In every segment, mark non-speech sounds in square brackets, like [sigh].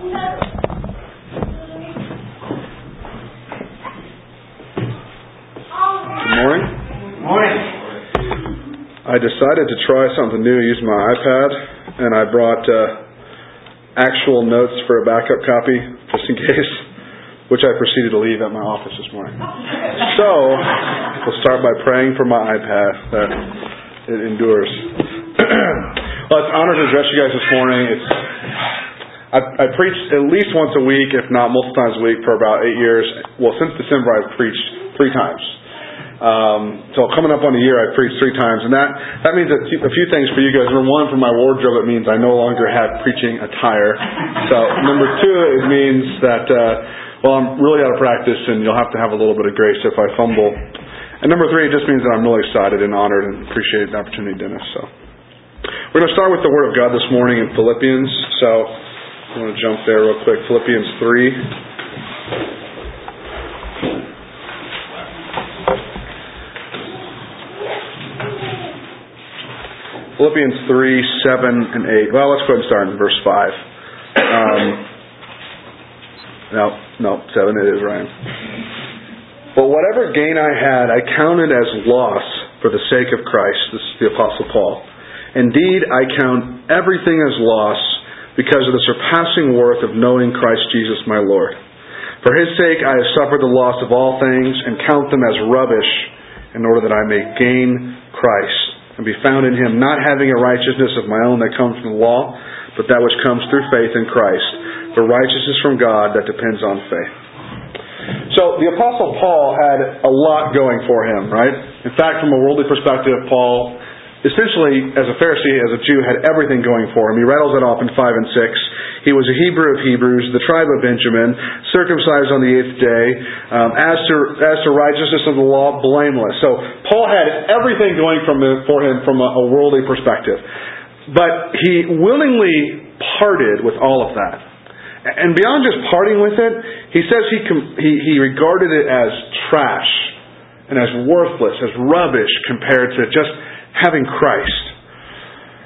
Good morning. Good Morning. I decided to try something new, use my iPad, and I brought uh, actual notes for a backup copy, just in [laughs] case, which I proceeded to leave at my office this morning. So, we'll start by praying for my iPad that it endures. [clears throat] well, it's an honor to address you guys this morning. It's I, I preach at least once a week, if not multiple times a week, for about eight years. Well, since December, I've preached three times. Um, so coming up on a year, I've preached three times, and that that means a few, few things for you guys. Number one, for my wardrobe, it means I no longer have preaching attire. So number two, it means that uh, well, I'm really out of practice, and you'll have to have a little bit of grace if I fumble. And number three, it just means that I'm really excited and honored and appreciate the opportunity, Dennis. So we're going to start with the Word of God this morning in Philippians. So I'm going to jump there real quick. Philippians three. Philippians 3, 7, and 8. Well, let's go ahead and start in verse 5. Um, no, no, 7 it is, Ryan. But whatever gain I had, I counted as loss for the sake of Christ. This is the Apostle Paul. Indeed, I count everything as loss because of the surpassing worth of knowing Christ Jesus my Lord. For his sake I have suffered the loss of all things and count them as rubbish in order that I may gain Christ and be found in him, not having a righteousness of my own that comes from the law, but that which comes through faith in Christ, the righteousness from God that depends on faith. So the Apostle Paul had a lot going for him, right? In fact, from a worldly perspective, Paul essentially, as a Pharisee, as a Jew, had everything going for him. He rattles it off in 5 and 6. He was a Hebrew of Hebrews, the tribe of Benjamin, circumcised on the eighth day, um, as, to, as to righteousness of the law, blameless. So Paul had everything going from for him from a, a worldly perspective. But he willingly parted with all of that. And beyond just parting with it, he says he, he, he regarded it as trash and as worthless, as rubbish compared to just having Christ.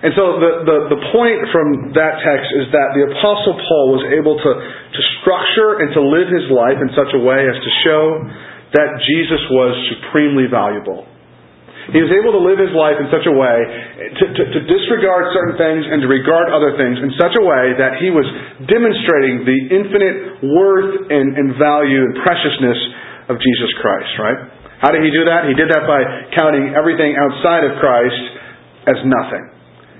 And so the, the, the, point from that text is that the Apostle Paul was able to, to structure and to live his life in such a way as to show that Jesus was supremely valuable. He was able to live his life in such a way to, to, to disregard certain things and to regard other things in such a way that he was demonstrating the infinite worth and, and value and preciousness of Jesus Christ, right? How did he do that? He did that by counting everything outside of Christ as nothing.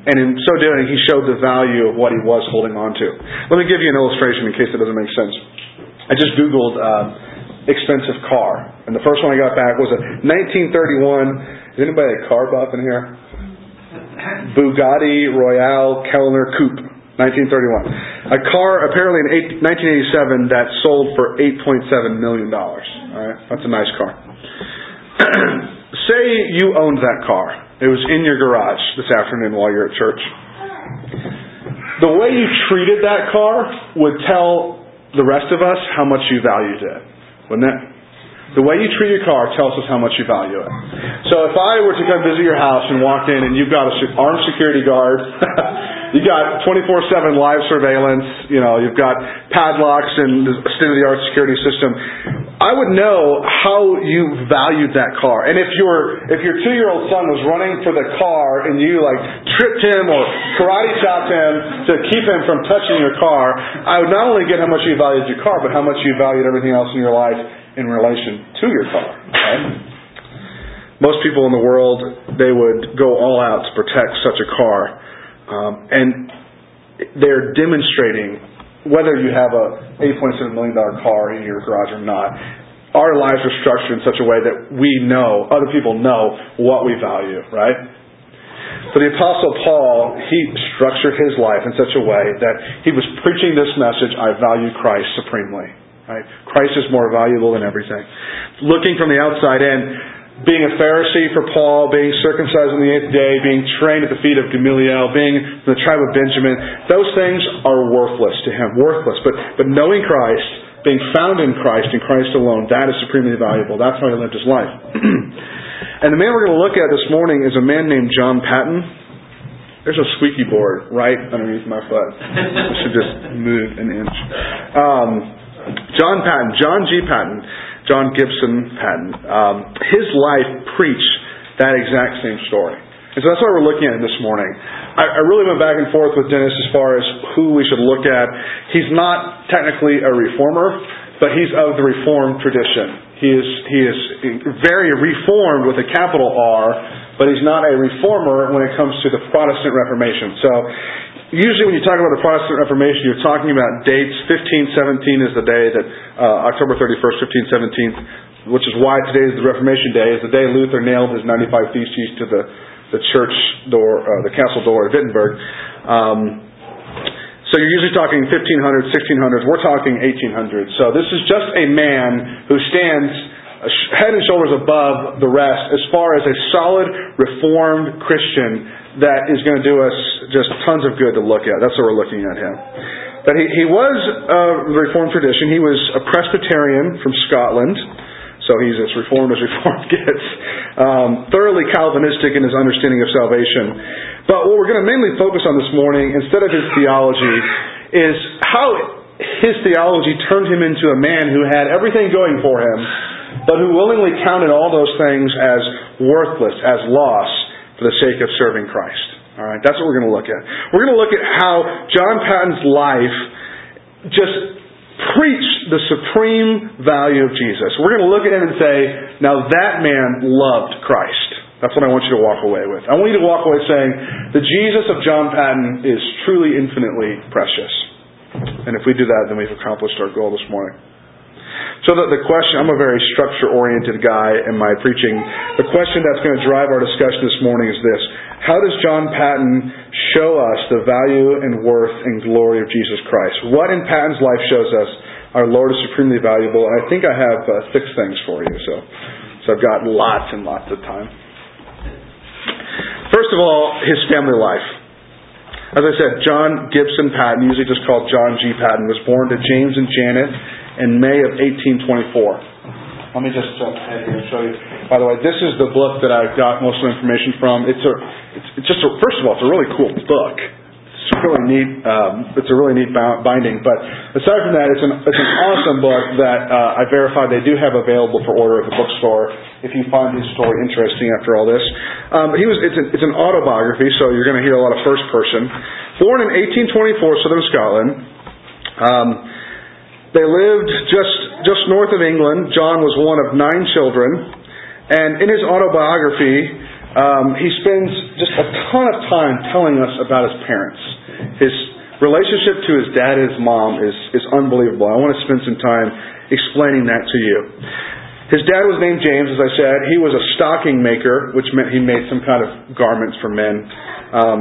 And in so doing, he showed the value of what he was holding on to. Let me give you an illustration in case it doesn't make sense. I just Googled uh, expensive car. And the first one I got back was a 1931. Is anybody a car buff in here? Bugatti Royale Kellner Coupe. 1931. A car apparently in 1987 that sold for 8.7 million dollars. All right, that's a nice car. [clears throat] Say you owned that car. It was in your garage this afternoon while you're at church. The way you treated that car would tell the rest of us how much you valued it, wouldn't it? The way you treat your car tells us how much you value it. So if I were to come visit your house and walk in and you've got an armed security guard, [laughs] you got 24/7 live surveillance, you know, you've got padlocks and state-of-the-art security system, I would know how you valued that car. And if your if your two year old son was running for the car and you like tripped him or karate chopped him to keep him from touching your car, I would not only get how much you valued your car, but how much you valued everything else in your life in relation to your car. Most people in the world they would go all out to protect such a car, um, and they're demonstrating whether you have a $8.7 million car in your garage or not, our lives are structured in such a way that we know, other people know what we value, right? For the Apostle Paul, he structured his life in such a way that he was preaching this message I value Christ supremely. Right? Christ is more valuable than everything. Looking from the outside in, being a Pharisee for Paul, being circumcised on the eighth day, being trained at the feet of Gamaliel, being from the tribe of Benjamin, those things are worthless to him, worthless. But, but knowing Christ, being found in Christ, in Christ alone, that is supremely valuable. That's how he lived his life. [clears throat] and the man we're going to look at this morning is a man named John Paton there's a squeaky board right underneath my foot. I should just move an inch. Um, John Paton, John G. Paton, John Gibson Paton, um, his life preached that exact same story. And so that's what we're looking at this morning. I, I really went back and forth with Dennis as far as who we should look at. He's not technically a reformer, but he's of the Reformed tradition. He is, he is very reformed with a capital R, but he's not a reformer when it comes to the Protestant Reformation. So, usually when you talk about the Protestant Reformation, you're talking about dates. 1517 is the day that, uh, October 31st, 1517, which is why today is the Reformation Day, is the day Luther nailed his 95 Theses to the, the church door, uh, the castle door at Wittenberg. Um, so you're usually talking 1500s, 1600s. We're talking 1800s. So this is just a man who stands head and shoulders above the rest as far as a solid Reformed Christian that is going to do us just tons of good to look at. That's what we're looking at him. But he, he was the Reformed tradition. He was a Presbyterian from Scotland. So he's as reformed as reformed [laughs] gets. Um, thoroughly Calvinistic in his understanding of salvation. But what we're going to mainly focus on this morning, instead of his theology, is how his theology turned him into a man who had everything going for him, but who willingly counted all those things as worthless, as loss, for the sake of serving Christ. All right, that's what we're going to look at. We're going to look at how John Paton's life just preached the supreme value of Jesus. We're going to look at him and say, now that man loved Christ. That's what I want you to walk away with. I want you to walk away saying, the Jesus of John Paton is truly infinitely precious. And if we do that, then we've accomplished our goal this morning. So the, the question, I'm a very structure oriented guy in my preaching. The question that's going to drive our discussion this morning is this how does John Paton show us the value and worth and glory of Jesus Christ? What in Paton's life shows us our Lord is supremely valuable? And I think I have uh, six things for you. So, so I've got lots and lots of time. First of all, his family life. As I said, John Gibson Paton, usually just called John G. Paton, was born to James and Janet in May of 1824. Let me just jump ahead here and show you. By the way, this is the book that I got most of the information from. It's a, it's, just a, first of all, it's a really cool book. It's really neat. Um, it's a really neat binding. But aside from that, it's an it's an awesome book that uh, I verified they do have available for order at the bookstore. If you find his story interesting after all this, um, he was it's an, it's an autobiography, so you're going to hear a lot of first person. Born in 1824, Southern Scotland. Um, they lived just, just north of England. John was one of nine children. And in his autobiography, um, he spends just a ton of time telling us about his parents. His relationship to his dad and his mom is, is unbelievable. I want to spend some time explaining that to you. His dad was named James, as I said. He was a stocking maker, which meant he made some kind of garments for men. Um,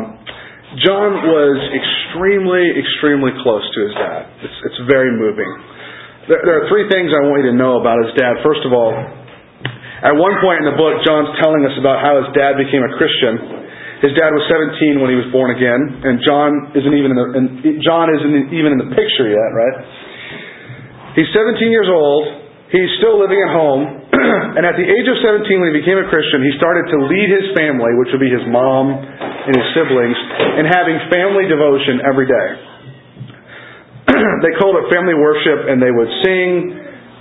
John was extremely, extremely close to his dad. It's, it's very moving. There, there are three things I want you to know about his dad. First of all, at one point in the book, John's telling us about how his dad became a Christian. His dad was 17 when he was born again, and John isn't even in the, and John isn't even in the picture yet, right? He's 17 years old. He's still living at home, [clears throat] and at the age of 17, when he became a Christian, he started to lead his family, which would be his mom and his siblings, in having family devotion every day. [clears throat] they called it family worship, and they would sing,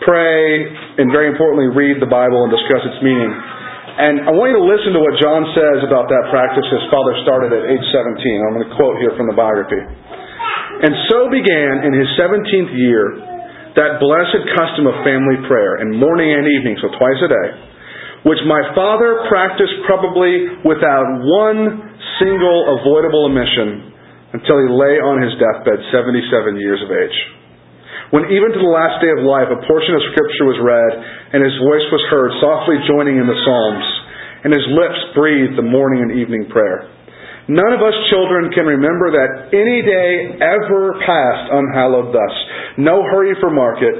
pray, and very importantly, read the Bible and discuss its meaning. And I want you to listen to what John says about that practice his father started at age 17. I'm going to quote here from the biography. And so began in his 17th year that blessed custom of family prayer and morning and evening, so twice a day, which my father practiced probably without one single avoidable omission until he lay on his deathbed 77 years of age. When even to the last day of life a portion of Scripture was read and his voice was heard softly joining in the Psalms, and his lips breathed the morning and evening prayer. None of us children can remember that any day ever passed unhallowed thus. No hurry for market,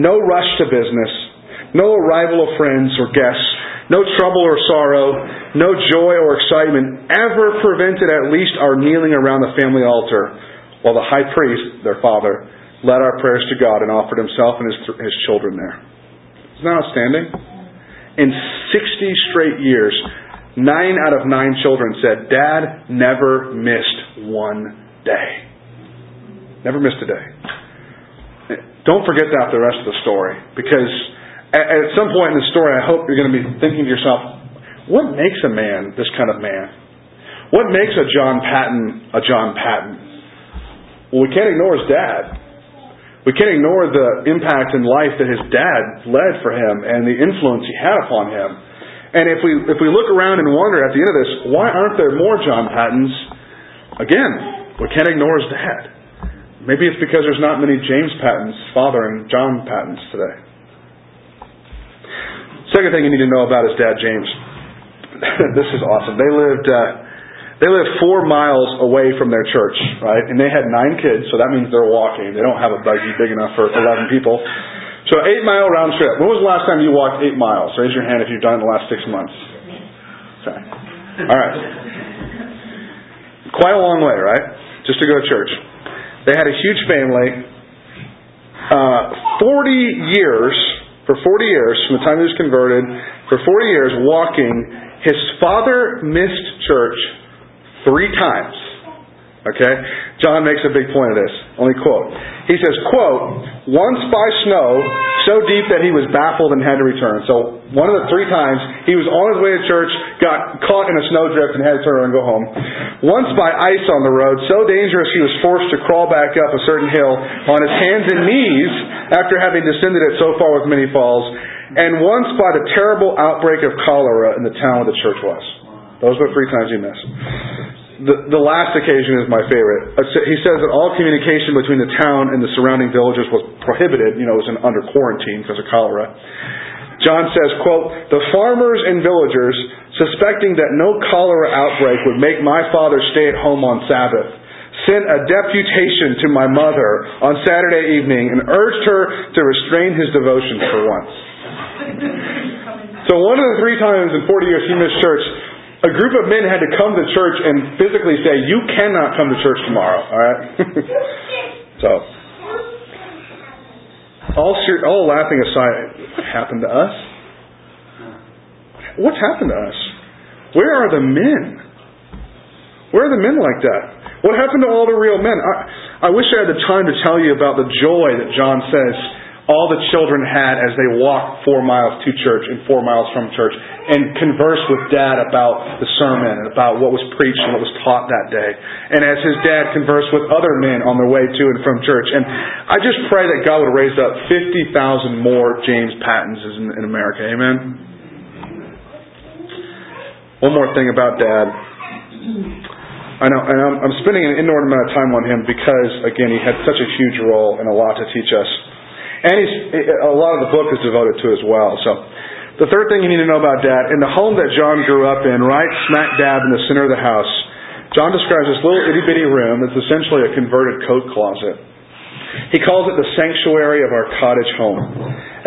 no rush to business, no arrival of friends or guests, no trouble or sorrow, no joy or excitement ever prevented at least our kneeling around the family altar while the high priest, their father, led our prayers to God and offered himself and his, his children there. Isn't that outstanding? In 60 straight years, nine out of nine children said, Dad never missed one day. Never missed a day. Don't forget that the rest of the story. Because at some point in the story, I hope you're going to be thinking to yourself, what makes a man this kind of man? What makes a John Paton a John Paton? Well, we can't ignore his dad. We can't ignore the impact in life that his dad led for him and the influence he had upon him. And if we if we look around and wonder at the end of this, why aren't there more John Patons? Again, we can't ignore his dad. Maybe it's because there's not many James Patons fathering John Patons today. Second thing you need to know about his dad, James. [laughs] this is awesome. They lived. Uh, they lived four miles away from their church, right? And they had nine kids, so that means they're walking. They don't have a buggy big enough for 11 people. So eight mile round trip. When was the last time you walked eight miles? Raise your hand if you've done it in the last six months. Okay. All right. Quite a long way, right? Just to go to church. They had a huge family. Uh, 40 years, for 40 years, from the time he was converted, for 40 years walking, his father missed church Three times. Okay? John makes a big point of this. Only quote. He says, quote, once by snow, so deep that he was baffled and had to return. So one of the three times he was on his way to church, got caught in a snowdrift and had to turn around and go home. Once by ice on the road, so dangerous he was forced to crawl back up a certain hill on his hands and knees after having descended it so far with many falls. And once by the terrible outbreak of cholera in the town where the church was. Those were the three times he missed. The, the last occasion is my favorite. He says that all communication between the town and the surrounding villages was prohibited, you know, it was under quarantine because of cholera. John says, quote, The farmers and villagers, suspecting that no cholera outbreak would make my father stay at home on Sabbath, sent a deputation to my mother on Saturday evening and urged her to restrain his devotion for once. [laughs] so one of the three times in 40 years he missed church, a group of men had to come to church and physically say, You cannot come to church tomorrow. All right? [laughs] so, all, all laughing aside, what happened to us? What's happened to us? Where are the men? Where are the men like that? What happened to all the real men? I, I wish I had the time to tell you about the joy that John says all the children had as they walked four miles to church and four miles from church and conversed with dad about the sermon and about what was preached and what was taught that day. And as his dad conversed with other men on their way to and from church. And I just pray that God would raise up 50,000 more James Patons in, in America. Amen? One more thing about dad. I know, and I'm, I'm spending an inordinate amount of time on him because, again, he had such a huge role and a lot to teach us. And a lot of the book is devoted to as well. So, the third thing you need to know about Dad, in the home that John grew up in, right smack dab in the center of the house, John describes this little itty bitty room that's essentially a converted coat closet. He calls it the sanctuary of our cottage home.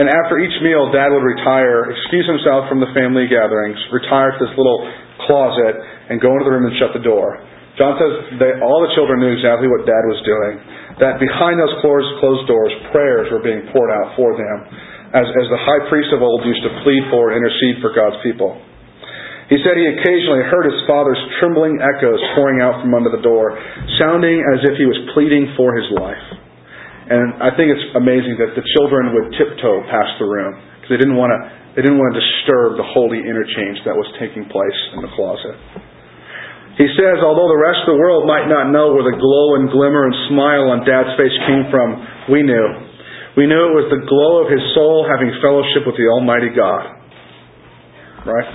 And after each meal, Dad would retire, excuse himself from the family gatherings, retire to this little closet, and go into the room and shut the door. John says they, all the children knew exactly what Dad was doing that behind those closed, closed doors, prayers were being poured out for them, as, as the high priest of old used to plead for and intercede for God's people. He said he occasionally heard his father's trembling echoes pouring out from under the door, sounding as if he was pleading for his life. And I think it's amazing that the children would tiptoe past the room because they didn't want to they didn't want to disturb the holy interchange that was taking place in the closet. He says, although the rest of the world might not know where the glow and glimmer and smile on Dad's face came from, we knew. We knew it was the glow of his soul having fellowship with the Almighty God. Right?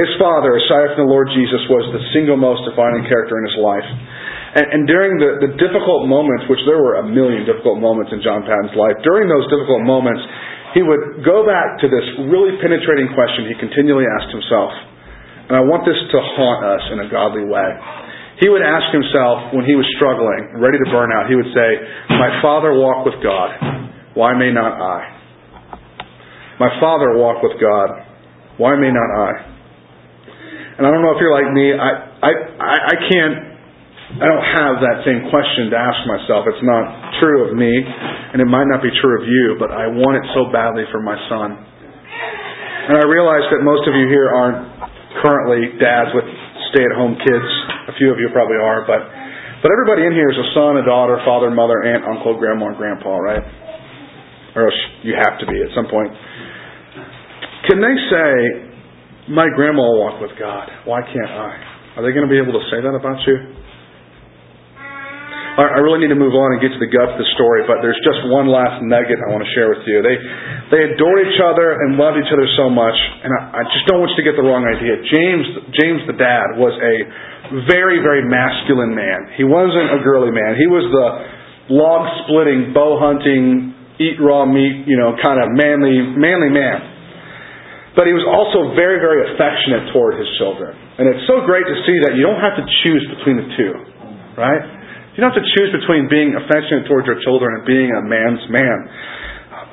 His father, aside from the Lord Jesus, was the single most defining character in his life. And, and during the, the difficult moments, which there were a million difficult moments in John Paton's life, during those difficult moments, he would go back to this really penetrating question he continually asked himself and I want this to haunt us in a godly way. He would ask himself when he was struggling, ready to burn out, he would say, My father walked with God. Why may not I? My father walked with God. Why may not I? And I don't know if you're like me. I, I, I can't, I don't have that same question to ask myself. It's not true of me, and it might not be true of you, but I want it so badly for my son. And I realize that most of you here aren't currently dads with stay-at-home kids. A few of you probably are, but but everybody in here is a son, a daughter, father, mother, aunt, uncle, grandma, and grandpa, right? Or you have to be at some point. Can they say, "My grandma walked with God. Why can't I"? Are they going to be able to say that about you? I really need to move on and get to the gut of the story, but there's just one last nugget I want to share with you. They they adored each other and loved each other so much, and I, I just don't want you to get the wrong idea. James James the dad was a very very masculine man. He wasn't a girly man. He was the log splitting, bow hunting, eat raw meat, you know, kind of manly manly man. But he was also very very affectionate toward his children, and it's so great to see that you don't have to choose between the two, right? You don't have to choose between being affectionate towards your children and being a man's man.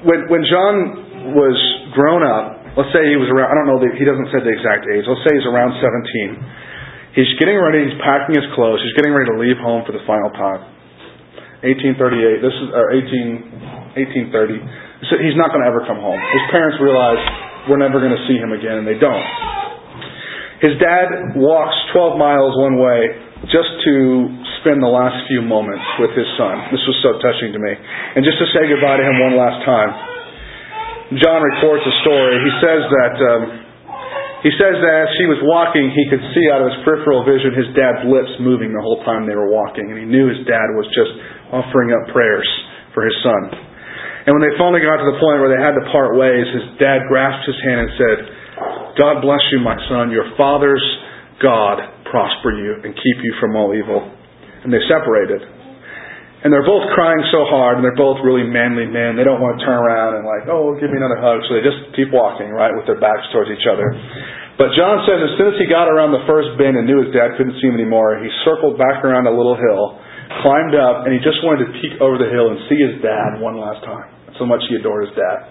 When, when John was grown up, let's say he was around, I don't know, he doesn't say the exact age, let's say he's around 17. He's getting ready, he's packing his clothes, he's getting ready to leave home for the final time. 1838, this is, or 18, 1830. So he's not going to ever come home. His parents realize we're never going to see him again, and they don't. His dad walks 12 miles one way just to spend the last few moments with his son. This was so touching to me. And just to say goodbye to him one last time. John reports a story. He says that um, he says that as he was walking, he could see out of his peripheral vision his dad's lips moving the whole time they were walking, and he knew his dad was just offering up prayers for his son. And when they finally got to the point where they had to part ways, his dad grasped his hand and said, God bless you, my son. Your father's God prosper you and keep you from all evil. And they separated. And they're both crying so hard, and they're both really manly men. They don't want to turn around and like, oh, give me another hug. So they just keep walking, right, with their backs towards each other. But John says as soon as he got around the first bend and knew his dad couldn't see him anymore, he circled back around a little hill, climbed up, and he just wanted to peek over the hill and see his dad one last time. So much he adored his dad.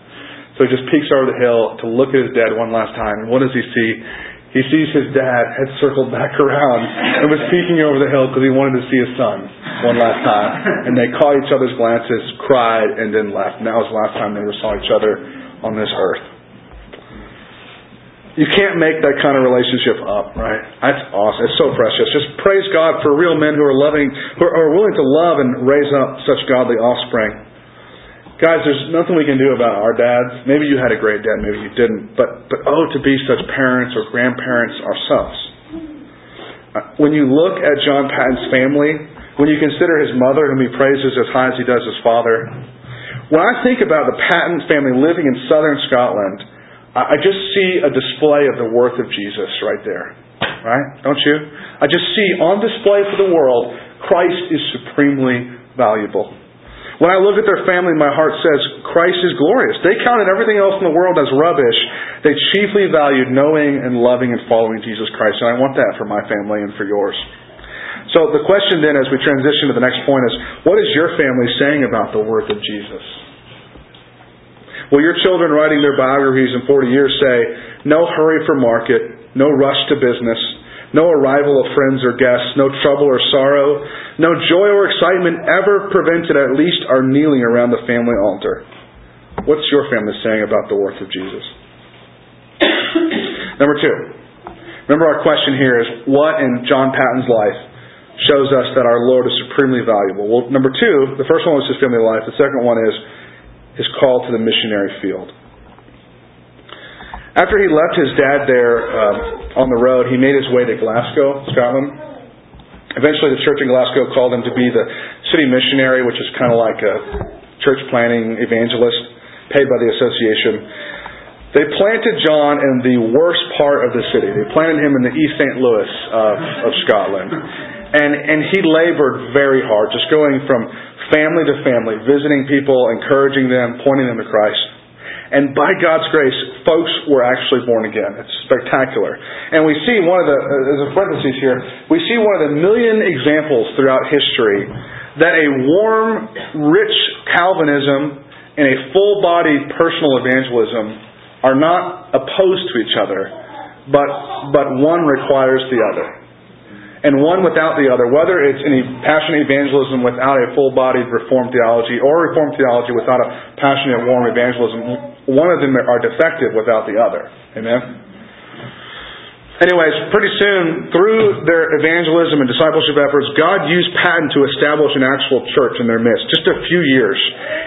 So he just peeks over the hill to look at his dad one last time. And what does he see? He sees his dad had circled back around and was peeking over the hill because he wanted to see his son one last time. And they caught each other's glances, cried, and then left. And that was the last time they ever saw each other on this earth. You can't make that kind of relationship up, right? That's awesome. It's so precious. Just praise God for real men who are loving, who are willing to love and raise up such godly offspring. Guys, there's nothing we can do about our dads. Maybe you had a great dad, maybe you didn't. But, but oh, to be such parents or grandparents ourselves. Uh, when you look at John Paton's family, when you consider his mother, whom he praises as high as he does his father, when I think about the Paton family living in southern Scotland, I, I just see a display of the worth of Jesus right there. Right? Don't you? I just see on display for the world, Christ is supremely valuable. When I look at their family, my heart says, Christ is glorious. They counted everything else in the world as rubbish. They chiefly valued knowing and loving and following Jesus Christ. And I want that for my family and for yours. So the question then, as we transition to the next point, is what is your family saying about the worth of Jesus? Will your children writing their biographies in 40 years say, no hurry for market, no rush to business, no arrival of friends or guests, no trouble or sorrow, no joy or excitement ever prevented at least our kneeling around the family altar. What's your family saying about the worth of Jesus? [coughs] Number two. Remember our question here is what in John Paton's life shows us that our Lord is supremely valuable? Well, number two, the first one was his family life. The second one is his call to the missionary field. After he left his dad there uh, on the road, he made his way to Glasgow, Scotland. Eventually, the church in Glasgow called him to be the city missionary, which is kind of like a church planting evangelist paid by the association. They planted John in the worst part of the city. They planted him in the East St. Louis of, of Scotland. And, and he labored very hard, just going from family to family, visiting people, encouraging them, pointing them to Christ. And by God's grace, folks were actually born again. It's spectacular. And we see one of the, uh, as a parenthesis here, we see one of the million examples throughout history that a warm, rich Calvinism and a full-bodied personal evangelism are not opposed to each other, but, but one requires the other. And one without the other, whether it's any passionate evangelism without a full-bodied Reformed theology or Reformed theology without a passionate, warm evangelism, one of them are defective without the other. Amen? Anyways, pretty soon, through their evangelism and discipleship efforts, God used Paton to establish an actual church in their midst. Just a few years.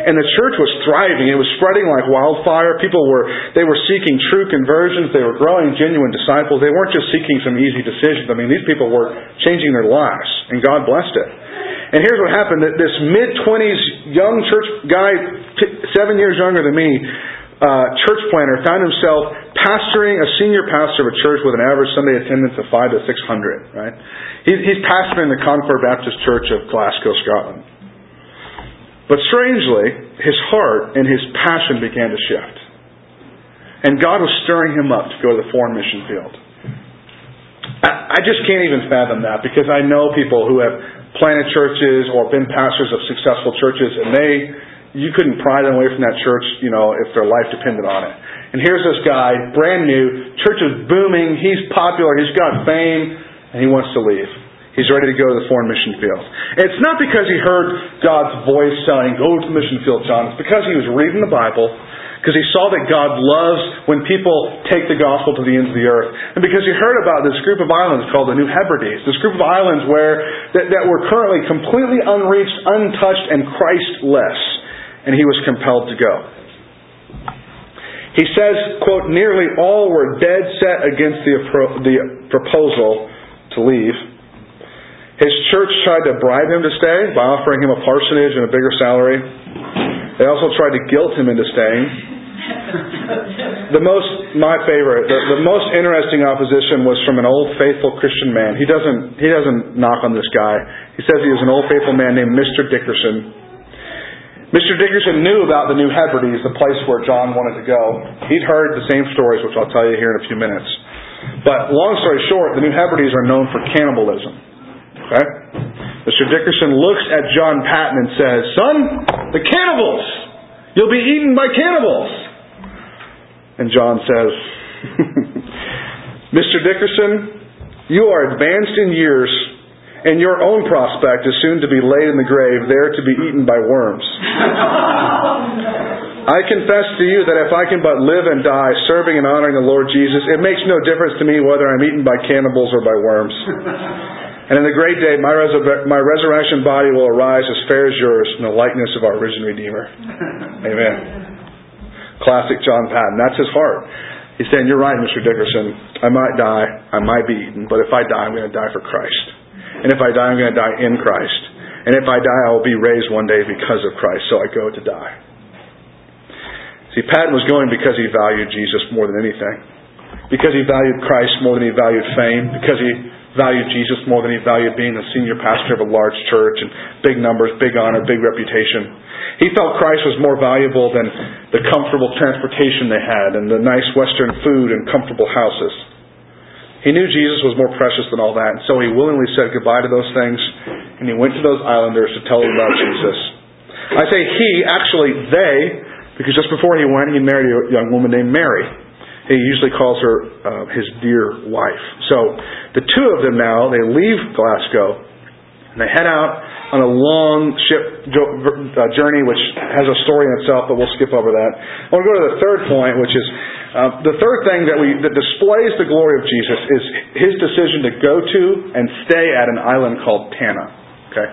And the church was thriving. It was spreading like wildfire. People were, they were seeking true conversions. They were growing genuine disciples. They weren't just seeking some easy decisions. I mean, these people were changing their lives. And God blessed it. And here's what happened. That this mid-20s young church guy, seven years younger than me, uh, church planner, found himself pastoring a senior pastor of a church with an average Sunday attendance of five to six hundred. Right? He's, he's pastoring the Concord Baptist Church of Glasgow, Scotland. But strangely, his heart and his passion began to shift. And God was stirring him up to go to the foreign mission field. I, I just can't even fathom that because I know people who have planted churches or been pastors of successful churches and they you couldn't pry them away from that church, you know, if their life depended on it. And here's this guy, brand new, church is booming, he's popular, he's got fame, and he wants to leave. He's ready to go to the foreign mission field. it's not because he heard God's voice saying, go to the mission field, John. It's because he was reading the Bible, because he saw that God loves when people take the gospel to the ends of the earth. And because he heard about this group of islands called the New Hebrides, this group of islands where that, that were currently completely unreached, untouched, and Christless and he was compelled to go. He says, quote, nearly all were dead set against the, the proposal to leave. His church tried to bribe him to stay by offering him a parsonage and a bigger salary. They also tried to guilt him into staying. the most, my favorite, the, the most interesting opposition was from an old faithful Christian man. He doesn't, he doesn't knock on this guy. He says he was an old faithful man named Mr. Dickerson. Mr. Dickerson knew about the New Hebrides, the place where John wanted to go. He'd heard the same stories, which I'll tell you here in a few minutes. But long story short, the New Hebrides are known for cannibalism. Okay? Mr. Dickerson looks at John Paton and says, Son, the cannibals! You'll be eaten by cannibals! And John says, [laughs] Mr. Dickerson, you are advanced in years and your own prospect is soon to be laid in the grave, there to be eaten by worms. [laughs] I confess to you that if I can but live and die serving and honoring the Lord Jesus, it makes no difference to me whether I'm eaten by cannibals or by worms. [laughs] And in the great day, my, resur- my resurrection body will arise as fair as yours in the likeness of our risen Redeemer. [laughs] Amen. Classic John Paton. That's his heart. He's saying, You're right, Mr. Dickerson. I might die. I might be eaten. But if I die, I'm going to die for Christ. And if I die, I'm going to die in Christ. And if I die, I will be raised one day because of Christ. So I go to die. See, Paton was going because he valued Jesus more than anything. Because he valued Christ more than he valued fame. Because he valued Jesus more than he valued being the senior pastor of a large church and big numbers, big honor, big reputation. He felt Christ was more valuable than the comfortable transportation they had and the nice Western food and comfortable houses. He knew Jesus was more precious than all that, and so he willingly said goodbye to those things, and he went to those islanders to tell them about Jesus. I say he, actually they, because just before he went, he married a young woman named Mary. He usually calls her uh, his dear wife. So the two of them now, they leave Glasgow, and they head out on a long ship uh, journey, which has a story in itself, but we'll skip over that. I want to go to the third point, which is uh, the third thing that we that displays the glory of Jesus is his decision to go to and stay at an island called Tanna. Okay,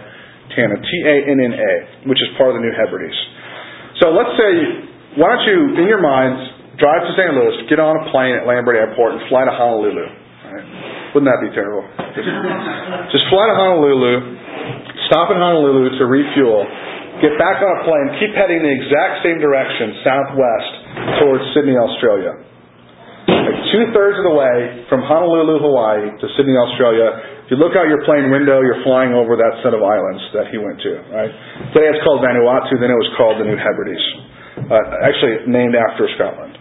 Tanna, T A N N A, which is part of the New Hebrides. So let's say, why don't you, in your minds, drive to St. Louis, get on a plane at Lambert Airport, and fly to Honolulu. Right? Wouldn't that be terrible? Just, [laughs] just fly to Honolulu stop in Honolulu to refuel, get back on a plane, keep heading the exact same direction, southwest, towards Sydney, Australia. Like two thirds of the way from Honolulu, Hawaii to Sydney, Australia. If you look out your plane window, you're flying over that set of islands that he went to. Right? Today it's called Vanuatu. Then it was called the New Hebrides. Uh, actually named after Scotland.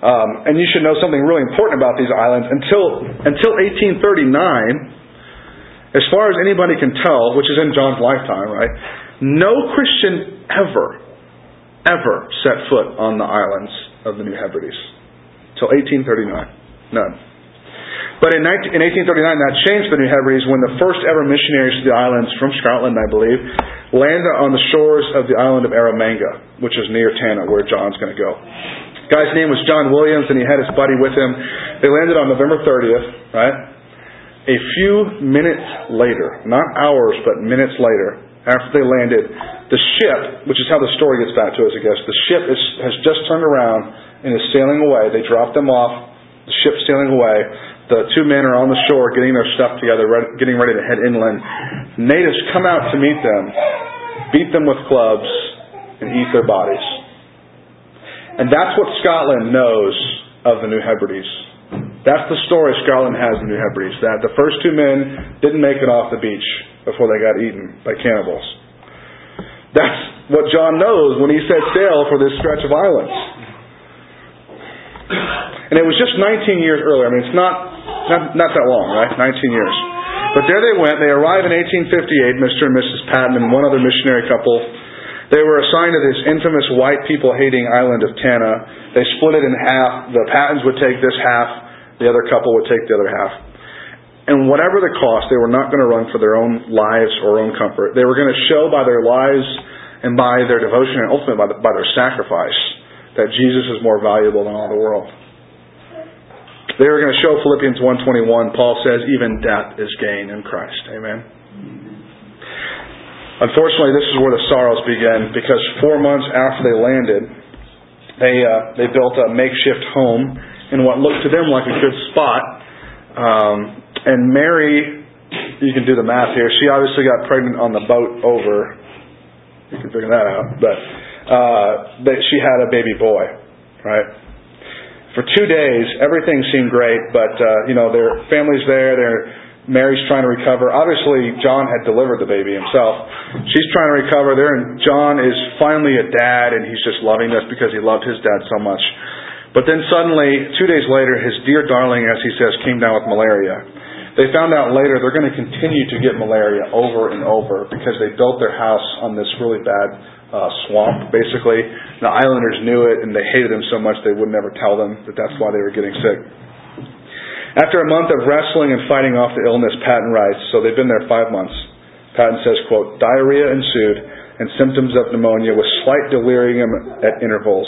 Um, and you should know something really important about these islands. Until until 1839, as far as anybody can tell, which is in John's lifetime, right? No Christian ever, ever set foot on the islands of the New Hebrides. Till 1839. None. But in, 1839, that changed the New Hebrides when the first ever missionaries to the islands from Scotland, I believe, landed on the shores of the island of Erromango, which is near Tanna, where John's going to go. The guy's name was John Williams, and he had his buddy with him. They landed on November 30th, right? A few minutes later, not hours, but minutes later, after they landed, the ship, which is how the story gets back to us, I guess, the ship is, has just turned around and is sailing away. They drop them off. The ship's sailing away. The two men are on the shore getting their stuff together, getting ready to head inland. Natives come out to meet them, beat them with clubs, and eat their bodies. And that's what Scotland knows of the New Hebrides. That's the story Scotland has in the New Hebrides. That the first two men didn't make it off the beach before they got eaten by cannibals. That's what John knows when he set sail for this stretch of islands. And it was just 19 years earlier. I mean, it's not, not, not that long, right? 19 years. But there they went. They arrived in 1858, Mr. and Mrs. Paton and one other missionary couple they were assigned to this infamous white people hating island of Tanna. They split it in half. The Patons would take this half, the other couple would take the other half. And whatever the cost, they were not going to run for their own lives or own comfort. They were going to show by their lives and by their devotion and ultimately by, the, by their sacrifice that Jesus is more valuable than all the world. They were going to show Philippians 1.21, Paul says, even death is gain in Christ. Amen. Unfortunately, this is where the sorrows begin because four months after they landed, they uh, they built a makeshift home in what looked to them like a good spot. Um, and Mary, you can do the math here. She obviously got pregnant on the boat over. You can figure that out, but uh, that she had a baby boy, right? For two days, everything seemed great, but uh, you know their family's there. They're Mary's trying to recover. Obviously, John had delivered the baby himself. She's trying to recover there, and John is finally a dad, and he's just loving this because he loved his dad so much. But then suddenly, two days later, his dear darling, as he says, came down with malaria. They found out later they're going to continue to get malaria over and over because they built their house on this really bad uh, swamp, basically. The islanders knew it, and they hated him so much they would never tell them that that's why they were getting sick. After a month of wrestling and fighting off the illness, Paton writes, so they've been there five months. Paton says, quote, diarrhea ensued and symptoms of pneumonia with slight delirium at intervals.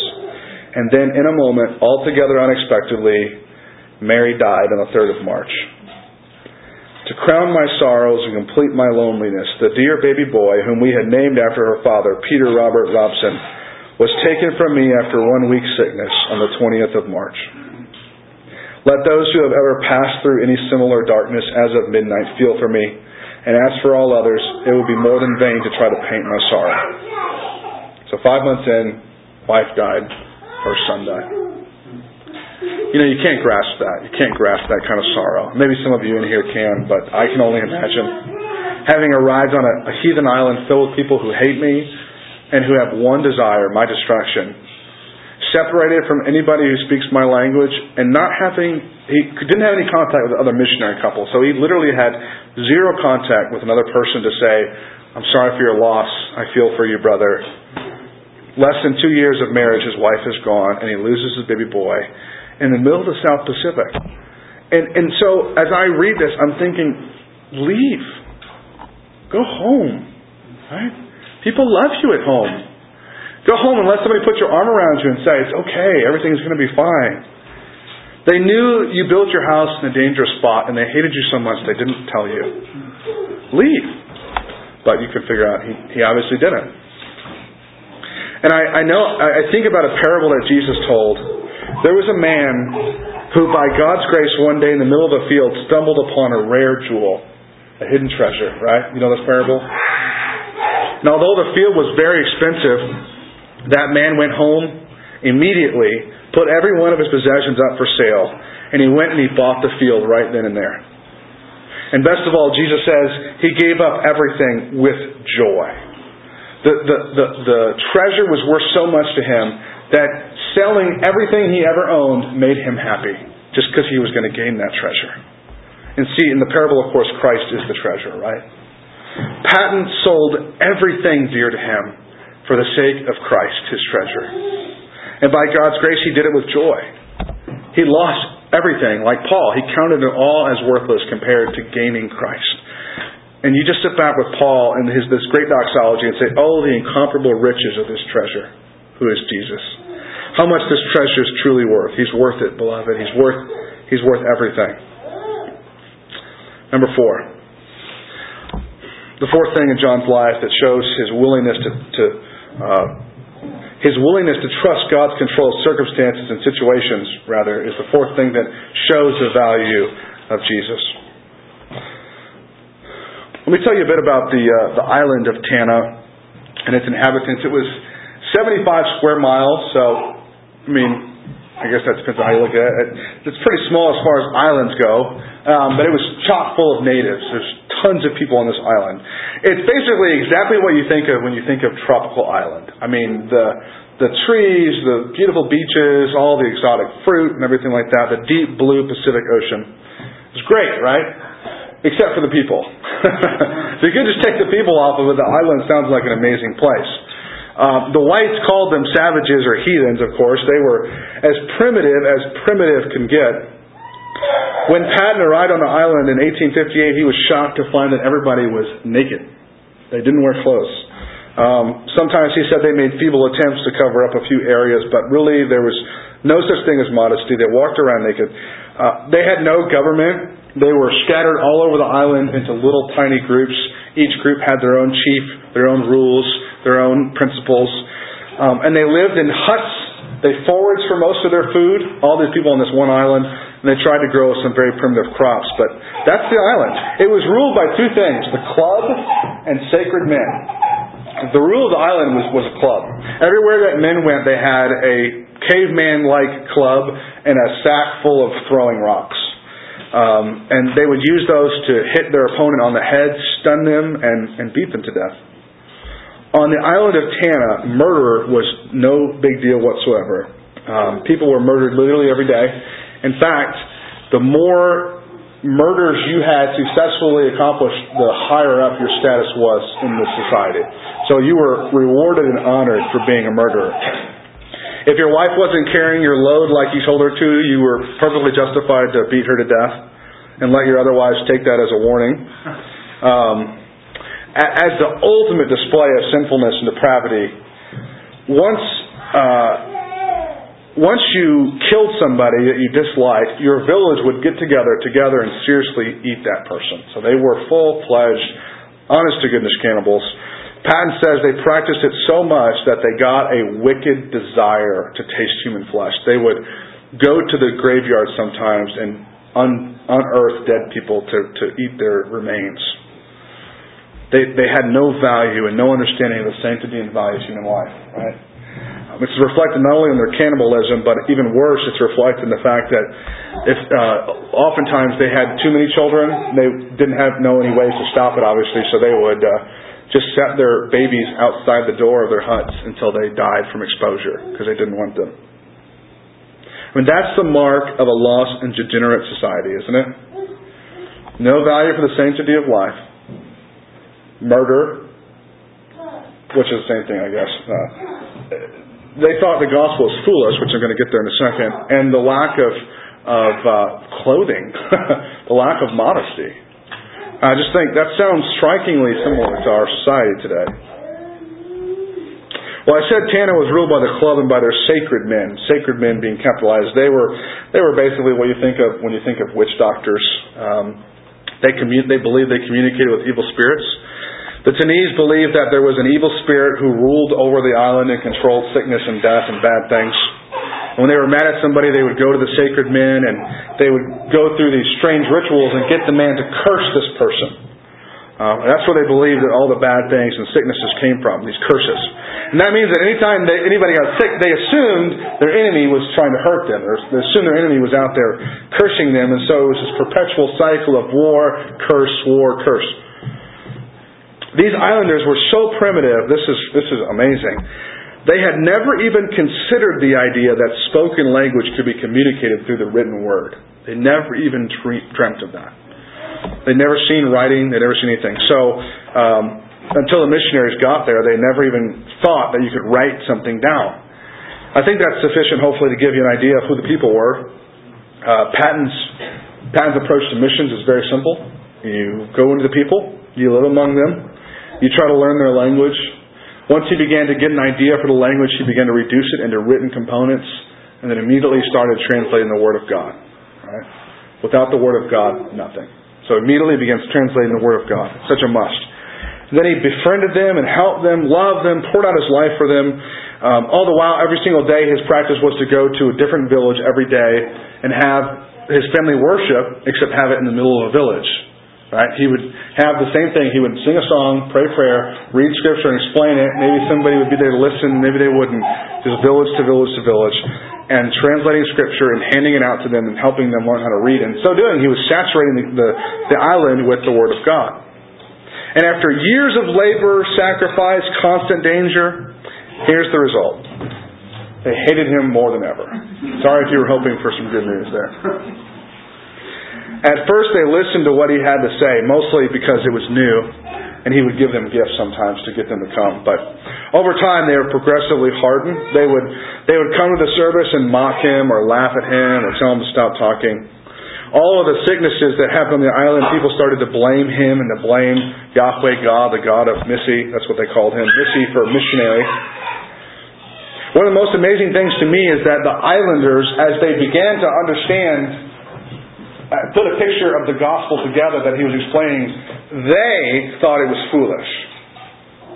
And then in a moment, altogether unexpectedly, Mary died on the 3rd of March. To crown my sorrows and complete my loneliness, the dear baby boy, whom we had named after her father, Peter Robert Robson, was taken from me after one week's sickness on the 20th of March. Let those who have ever passed through any similar darkness as of midnight feel for me. And as for all others, it would be more than vain to try to paint my sorrow. So five months in, wife died, son died. You know, you can't grasp that. You can't grasp that kind of sorrow. Maybe some of you in here can, but I can only imagine. Having arrived on a, a heathen island filled with people who hate me and who have one desire, my destruction, separated from anybody who speaks my language and not having he didn't have any contact with other missionary couples so he literally had zero contact with another person to say i'm sorry for your loss i feel for you brother less than two years of marriage his wife is gone and he loses his baby boy in the middle of the south pacific and and so as i read this i'm thinking leave go home right people love you at home Go home and let somebody put your arm around you and say, it's okay, everything's going to be fine. They knew you built your house in a dangerous spot and they hated you so much they didn't tell you. Leave. But you could figure out he, he obviously didn't. And I, I know, I think about a parable that Jesus told. There was a man who, by God's grace, one day in the middle of a field stumbled upon a rare jewel, a hidden treasure, right? You know this parable? Now, although the field was very expensive, that man went home immediately, put every one of his possessions up for sale, and he went and he bought the field right then and there. And best of all, Jesus says he gave up everything with joy. The, the, the, the treasure was worth so much to him that selling everything he ever owned made him happy, just because he was going to gain that treasure. And see, in the parable, of course, Christ is the treasure, right? Paton sold everything dear to him for the sake of Christ, his treasure. And by God's grace, he did it with joy. He lost everything, like Paul. He counted it all as worthless compared to gaining Christ. And you just sit back with Paul and his this great doxology and say, "Oh, the incomparable riches of this treasure, who is Jesus. How much this treasure is truly worth. He's worth it, beloved. He's worth he's worth everything." Number 4. The fourth thing in John's life that shows his willingness to, to uh, his willingness to trust God's control of circumstances and situations, rather, is the fourth thing that shows the value of Jesus. Let me tell you a bit about the uh, the island of Tanna and its inhabitants. It was 75 square miles, so I mean, I guess that depends on how you look at it. It's pretty small as far as islands go, um, but it was chock full of natives. There's tons of people on this island. It's basically exactly what you think of when you think of tropical island. I mean, the the trees, the beautiful beaches, all the exotic fruit and everything like that, the deep blue Pacific Ocean. It's great, right? Except for the people. [laughs] if you could just take the people off of it, the island sounds like an amazing place. Uh, the whites called them savages or heathens, of course. They were as primitive as primitive can get. When Paton arrived on the island in 1858, he was shocked to find that everybody was naked. They didn't wear clothes. Um, sometimes he said they made feeble attempts to cover up a few areas, but really there was no such thing as modesty. They walked around naked. Uh, they had no government. They were scattered all over the island into little tiny groups. Each group had their own chief, their own rules, their own principles. Um, and they lived in huts. They foraged for most of their food, all these people on this one island, and they tried to grow some very primitive crops. But that's the island. It was ruled by two things the club and sacred men. The rule of the island was, was a club. Everywhere that men went, they had a caveman like club and a sack full of throwing rocks. Um, and they would use those to hit their opponent on the head, stun them, and, and beat them to death. On the island of Tanna, murder was no big deal whatsoever. Um, people were murdered literally every day. In fact, the more murders you had successfully accomplished, the higher up your status was in the society. So you were rewarded and honored for being a murderer. If your wife wasn't carrying your load like you told her to, you were perfectly justified to beat her to death and let your other wives take that as a warning. Um, as the ultimate display of sinfulness and depravity, once uh, once you killed somebody that you disliked, your village would get together together and seriously eat that person. So they were full fledged, honest to goodness cannibals. Paton says they practiced it so much that they got a wicked desire to taste human flesh. They would go to the graveyard sometimes and un- unearth dead people to, to eat their remains. They, they had no value and no understanding of the sanctity and value of human life. Right? Which is reflected not only in their cannibalism, but even worse, it's reflected in the fact that if uh, oftentimes they had too many children, they didn't have know any ways to stop it, obviously, so they would. Uh, just set their babies outside the door of their huts until they died from exposure because they didn't want them. I mean, that's the mark of a lost and degenerate society, isn't it? No value for the sanctity of life. Murder, which is the same thing, I guess. Uh, they thought the gospel was foolish, which I'm going to get there in a second, and the lack of of uh, clothing, [laughs] the lack of modesty. I just think that sounds strikingly similar to our society today. Well, I said Tanna was ruled by the club and by their sacred men. Sacred men being capitalized. They were they were basically what you think of when you think of witch doctors. Um, they commun- they believed they communicated with evil spirits. The Tannese believed that there was an evil spirit who ruled over the island and controlled sickness and death and bad things. When they were mad at somebody, they would go to the sacred men and they would go through these strange rituals and get the man to curse this person. Uh, that's where they believed that all the bad things and sicknesses came from, these curses. And that means that anytime they, anybody got sick, they assumed their enemy was trying to hurt them. Or they assumed their enemy was out there cursing them. And so it was this perpetual cycle of war, curse, war, curse. These islanders were so primitive, this is, this is amazing, they had never even considered the idea that spoken language could be communicated through the written word. They never even dreamt of that. They'd never seen writing, they'd never seen anything. So, um, until the missionaries got there, they never even thought that you could write something down. I think that's sufficient, hopefully, to give you an idea of who the people were. Uh, Paton's, Paton's approach to missions is very simple. You go into the people, You live among them. You try to learn their language. Once he began to get an idea for the language, he began to reduce it into written components and then immediately started translating the Word of God. Right? Without the Word of God, nothing. So immediately begins translating the Word of God. It's such a must. Then he befriended them and helped them, loved them, poured out his life for them. Um, all the while, every single day, his practice was to go to a different village every day and have his family worship, except have it in the middle of a village. Right? He would have the same thing. He would sing a song, pray prayer, read scripture, and explain it. Maybe somebody would be there to listen, maybe they wouldn't. Just village to village to village. And translating scripture and handing it out to them and helping them learn how to read. And so doing, he was saturating the, the, the island with the Word of God. And after years of labor, sacrifice, constant danger, here's the result. They hated him more than ever. Sorry if you were hoping for some good news there. At first, they listened to what he had to say, mostly because it was new, and he would give them gifts sometimes to get them to come. But over time, they were progressively hardened. They would they would come to the service and mock him, or laugh at him, or tell him to stop talking. All of the sicknesses that happened on the island, people started to blame him and to blame Yahweh God, the God of Missy. That's what they called him, Missy for missionary. One of the most amazing things to me is that the islanders, as they began to understand, put a picture of the gospel together that he was explaining, they thought it was foolish.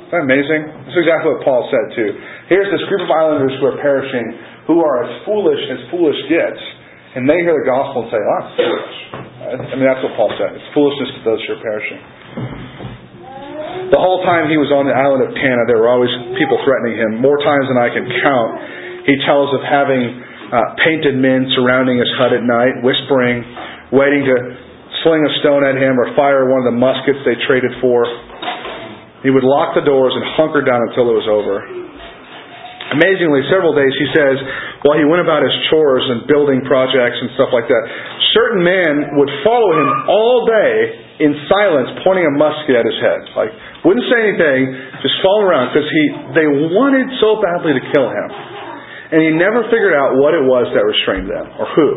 Isn't that amazing? That's exactly what Paul said too. Here's this group of islanders who are perishing, who are as foolish as foolish gets, and they hear the gospel and say, "Oh, that's foolish." I mean, that's what Paul said. It's foolishness to those who are perishing. The whole time he was on the island of Tanna, there were always people threatening him. More times than I can count, he tells of having uh, painted men surrounding his hut at night, whispering, waiting to sling a stone at him or fire one of the muskets they traded for. He would lock the doors and hunker down until it was over. Amazingly, several days he says, while he went about his chores and building projects and stuff like that, certain men would follow him all day in silence, pointing a musket at his head. Like, wouldn't say anything, just follow around because he they wanted so badly to kill him. And he never figured out what it was that restrained them or who.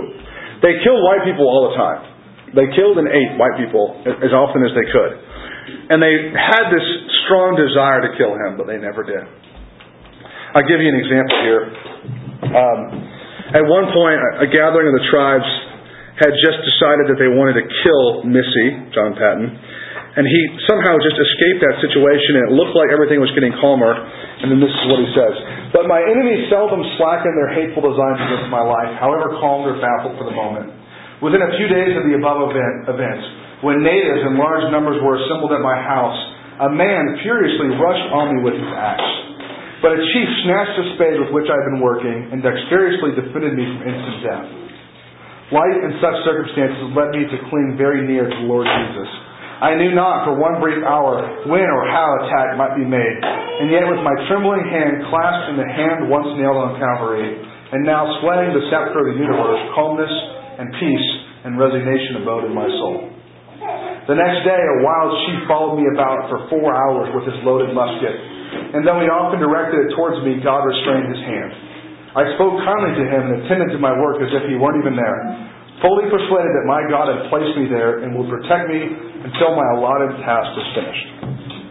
They killed white people all the time. They killed and ate white people as often as they could. And they had this strong desire to kill him, but they never did. I'll give you an example here. Um, at one point, a gathering of the tribes had just decided that they wanted to kill Missi, John Paton, and he somehow just escaped that situation, and it looked like everything was getting calmer. And then this is what he says But my enemies seldom slacken their hateful designs against my life, however calmed or baffled for the moment. Within a few days of the above event, events, when natives in large numbers were assembled at my house, a man furiously rushed on me with his axe. But a chief snatched the spade with which I had been working and dexterously defended me from instant death. Life in such circumstances led me to cling very near to the Lord Jesus. I knew not for one brief hour when or how attack might be made, and yet with my trembling hand clasped in the hand once nailed on Calvary, and now swaying the scepter of the universe, calmness and peace and resignation abode in my soul. The next day, a wild chief followed me about for four hours with his loaded musket and though he often directed it towards me, God restrained his hand. I spoke kindly to him and attended to my work as if he weren't even there, fully persuaded that my God had placed me there and would protect me until my allotted task was finished.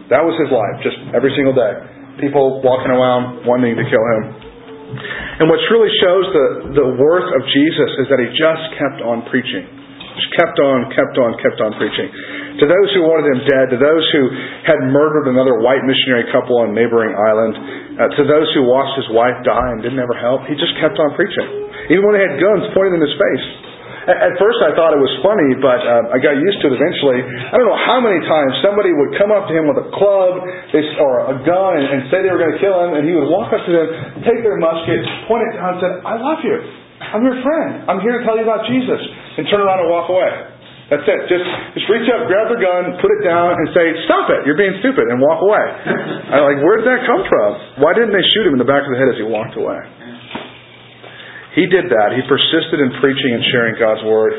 That was his life, just every single day. People walking around wanting to kill him. And what truly shows the, the worth of Jesus is that he just kept on preaching. Just kept on, kept on, kept on preaching. To those who wanted him dead, to those who had murdered another white missionary couple on a neighboring island, uh, to those who watched his wife die and didn't ever help, he just kept on preaching. Even when they had guns pointed in his face. At, first I thought it was funny, but uh, I got used to it eventually. I don't know how many times somebody would come up to him with a club or a gun and, and say they were going to kill him, and he would walk up to them, take their musket, point it down, and say, I love you. I'm your friend. I'm here to tell you about Jesus. And turn around and walk away. That's it. Just just reach up, grab the gun, put it down, and say, "Stop it! You're being stupid," and walk away. I'm like, where did that come from? Why didn't they shoot him in the back of the head as he walked away? He did that. He persisted in preaching and sharing God's word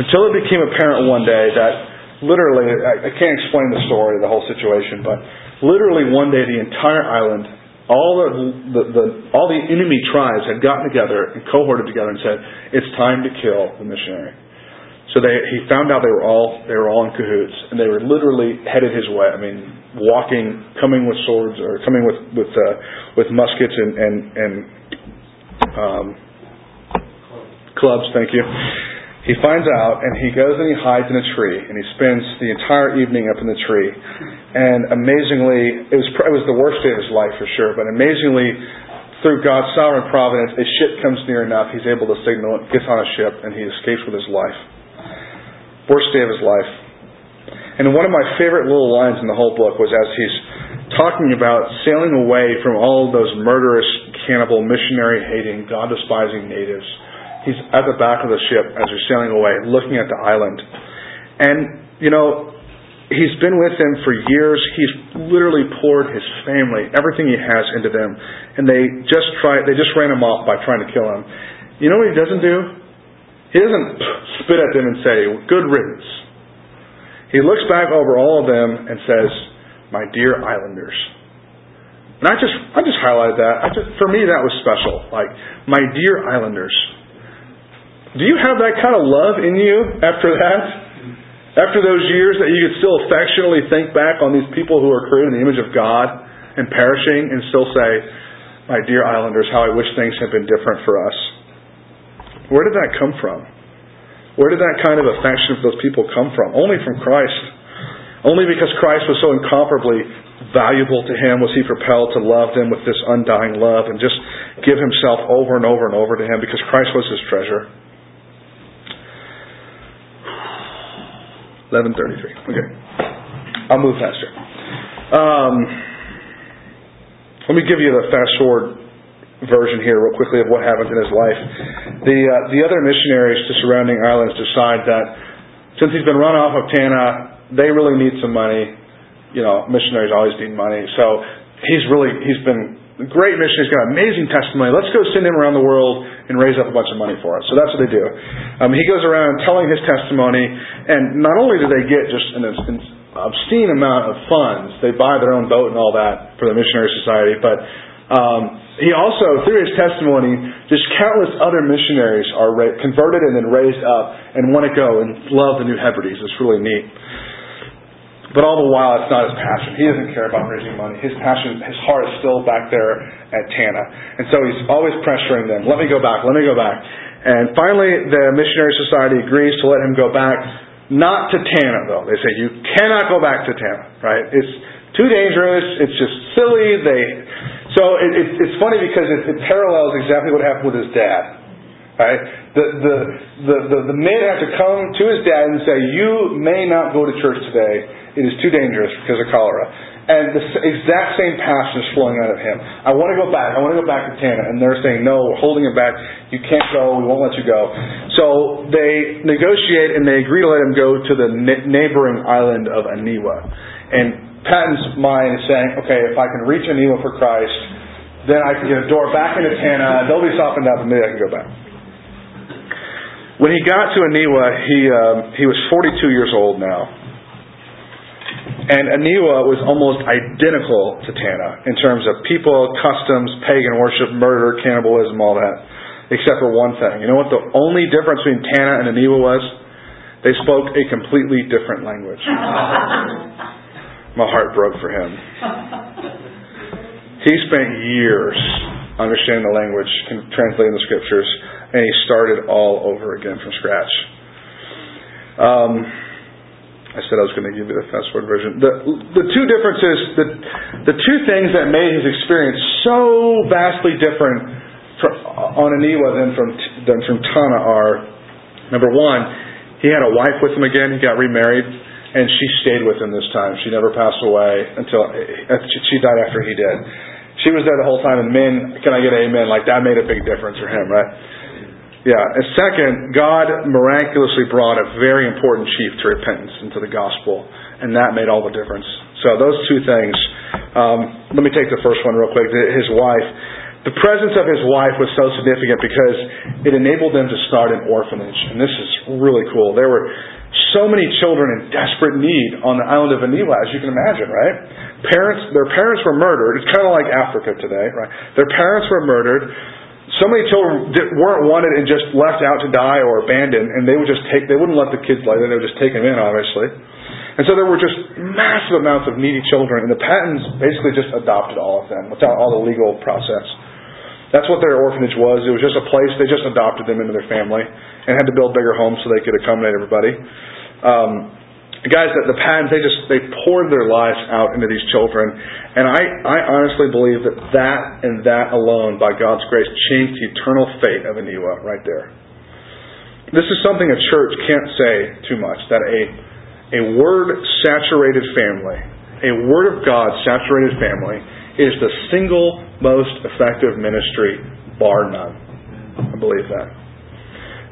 until it became apparent one day that literally, I, can't explain the story, the whole situation, but literally one day the entire island, all the, the, the all the enemy tribes had gotten together and cohorted together and said, "It's time to kill the missionary." So they, he found out they were all they were all in cahoots, and they were literally headed his way. I mean, walking, coming with swords, or coming with with uh, with muskets and and and um, clubs. Thank you. He finds out, and he goes and he hides in a tree, and he spends the entire evening up in the tree. And amazingly, it was it was the worst day of his life for sure. But amazingly, through God's sovereign providence, a ship comes near enough. He's able to signal it, gets on a ship, and he escapes with his life. Worst day of his life. And one of my favorite little lines in the whole book was as he's talking about sailing away from all those murderous, cannibal, missionary hating, God despising natives. He's at the back of the ship as they're sailing away, looking at the island. And, you know, he's been with them for years. He's literally poured his family, everything he has into them. And they just try they just ran him off by trying to kill him. You know what he doesn't do? He doesn't [sniffs] spit at them and say, good riddance. He looks back over all of them and says, my dear islanders. And I just, I just highlighted that. I just, for me, that was special. Like, my dear islanders. Do you have that kind of love in you after that? After those years that you could still affectionately think back on these people who are created in the image of God and perishing and still say, my dear islanders, how I wish things had been different for us. Where did that come from? Where did that kind of affection for those people come from? Only from Christ. Only because Christ was so incomparably valuable to him was he propelled to love them with this undying love and just give himself over and over and over to him because Christ was his treasure. 1133. Okay. I'll move faster. Um, let me give you the fast forward version here, real quickly, of what happens in his life. The uh, the other missionaries to surrounding islands decide that since he's been run off of Tanna, they really need some money. You know, missionaries always need money, so he's really he's been great missionary. He's got amazing testimony. Let's go send him around the world and raise up a bunch of money for us. So that's what they do. Um, he goes around telling his testimony, and not only do they get just an, an obscene amount of funds, they buy their own boat and all that for the missionary society, but um, he also, through his testimony, just countless other missionaries are ra- converted and then raised up and want to go and love the New Hebrides. It's really neat. But all the while, it's not his passion. He doesn't care about raising money. His passion, his heart is still back there at Tanna. And so he's always pressuring them, let me go back, let me go back. And finally, the Missionary Society agrees to let him go back, not to Tanna, though. They say, you cannot go back to Tanna, right? It's too dangerous. It's just silly. They so it, it, it's funny because it, it parallels exactly what happened with his dad. Right? The, the, the, the, the men have to come to his dad and say, You may not go to church today. It is too dangerous because of cholera. And the exact same passion is flowing out of him. I want to go back. I want to go back to Tanna. And they're saying, No, we're holding him back. You can't go. We won't let you go. So they negotiate and they agree to let him go to the neighboring island of Aniwa. And Paton's mind is saying, okay, if I can reach Aniwa for Christ, then I can get a door back into Tanna. They'll be softened up, and maybe I can go back. When he got to Aniwa, he um, he was 42 years old now, and Aniwa was almost identical to Tanna in terms of people, customs, pagan worship, murder, cannibalism, all that, except for one thing. You know what the only difference between Tanna and Aniwa was? They spoke a completely different language. [laughs] my heart broke for him. he spent years understanding the language, translating the scriptures, and he started all over again from scratch. Um, I said I was going to give you the fast forward version. The, the two differences, the, the two things that made his experience so vastly different from, on Aniwa than from, than from Tanna are number one, he had a wife with him again, he got remarried and she stayed with him this time. She never passed away until uh, she died after he did. She was there the whole time, and men, can I get an amen? Like that made a big difference for him, right? Yeah. And second, God miraculously brought a very important chief to repentance into the gospel, and that made all the difference. So those two things. Um, let me take the first one real quick. His wife. The presence of his wife was so significant because it enabled them to start an orphanage, and this is really cool. There were so many children in desperate need on the island of Aniwa, as you can imagine, right? Parents, their parents were murdered. It's kind of like Africa today, right? Their parents were murdered. So many children weren't wanted and just left out to die or abandoned, and they would just take, they wouldn't let the kids lie there, they would just take them in, obviously. And so there were just massive amounts of needy children, and the Patons basically just adopted all of them without all the legal process. That's what their orphanage was. It was just a place, they just adopted them into their family and had to build bigger homes so they could accommodate everybody. Um, guys that the Patons, they just they poured their lives out into these children, and I I honestly believe that that and that alone, by God's grace, changed the eternal fate of Aniwa right there. This is something a church can't say too much. That a a word saturated family, a word of God saturated family, is the single most effective ministry, bar none. I believe that.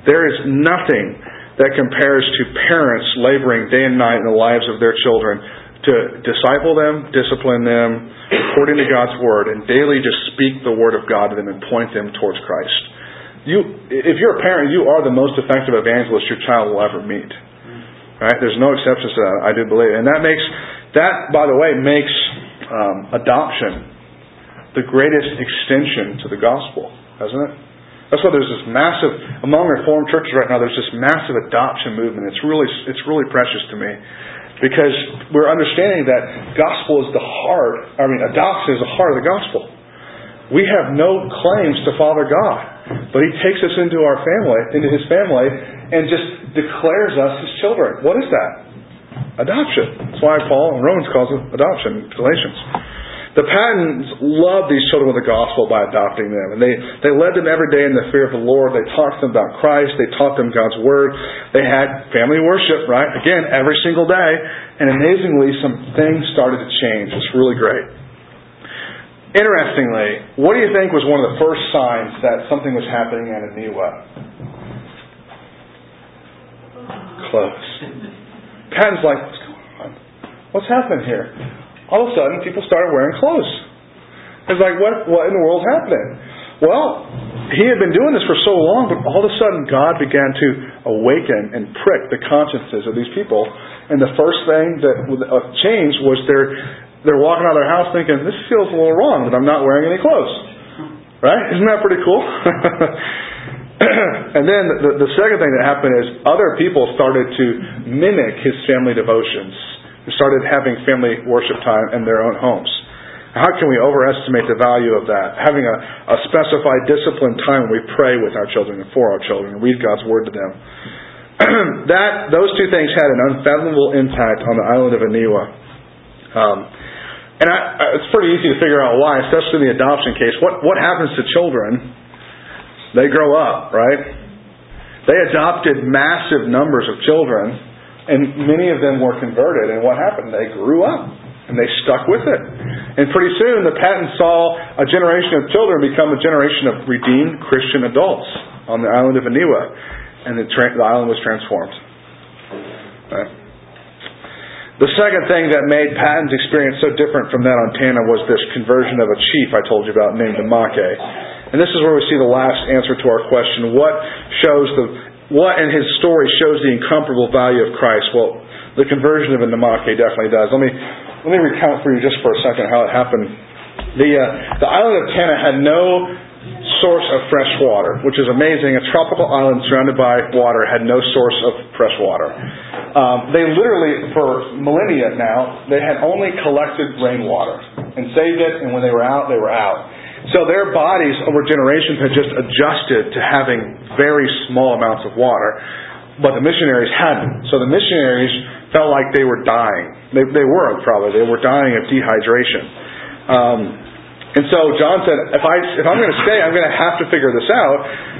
There is nothing that compares to parents laboring day and night in the lives of their children to disciple them, discipline them, according to God's word, and daily just speak the word of God to them and point them towards Christ. You, if you're a parent, you are the most effective evangelist your child will ever meet. Right? There's no exceptions to that. I do believe, and that makes that, by the way, makes um, adoption the greatest extension to the gospel, doesn't it? That's why there's this massive among Reformed churches right now. There's this massive adoption movement. It's really it's really precious to me because we're understanding that gospel is the heart. I mean, adoption is the heart of the gospel. We have no claims to Father God, but He takes us into our family, into His family, and just declares us His children. What is that? Adoption. That's why Paul in Romans calls it adoption. Galatians. The Patons loved these children with the gospel by adopting them. And they, they led them every day in the fear of the Lord. They taught them about Christ. They taught them God's Word. They had family worship, right? Again, every single day. And amazingly, some things started to change. It's really great. Interestingly, what do you think was one of the first signs that something was happening at Aniwa? Close. Paton's like, what's going on? What's happening here? All of a sudden people started wearing clothes. It's like, what, what in the world's happening? Well, he had been doing this for so long, but all of a sudden God began to awaken and prick the consciences of these people. And the first thing that changed was they're, they're walking out of their house thinking, this feels a little wrong that I'm not wearing any clothes. Right? Isn't that pretty cool? [laughs] and then the, the second thing that happened is other people started to mimic his family devotions started having family worship time in their own homes. How can we overestimate the value of that? Having a, a specified disciplined time when we pray with our children and for our children and read God's Word to them. [clears throat] that those two things had an unfathomable impact on the island of Aniwa. Um, and I, it's pretty easy to figure out why, especially in the adoption case. What what happens to children? They grow up, right? They adopted massive numbers of children and many of them were converted. And what happened? They grew up and they stuck with it. And pretty soon the Patons saw a generation of children become a generation of redeemed Christian adults on the island of Aniwa. And the, tra- the island was transformed. The second thing that made Paton's experience so different from that on Tanna was this conversion of a chief I told you about named Amake. And this is where we see the last answer to our question what shows the what in his story shows the incomparable value of Christ? Well, the conversion of a Namake definitely does. Let me let me recount for you just for a second how it happened. The uh, the island of Tanna had no source of fresh water, which is amazing. A tropical island surrounded by water had no source of fresh water. Um, they literally, for millennia now, they had only collected rainwater and saved it, and when they were out, they were out. So their bodies over generations had just adjusted to having very small amounts of water, but the missionaries hadn't. So the missionaries felt like they were dying. They, they were probably. They were dying of dehydration. Um, and so John said, if, I, if I'm going to stay, I'm going to have to figure this out.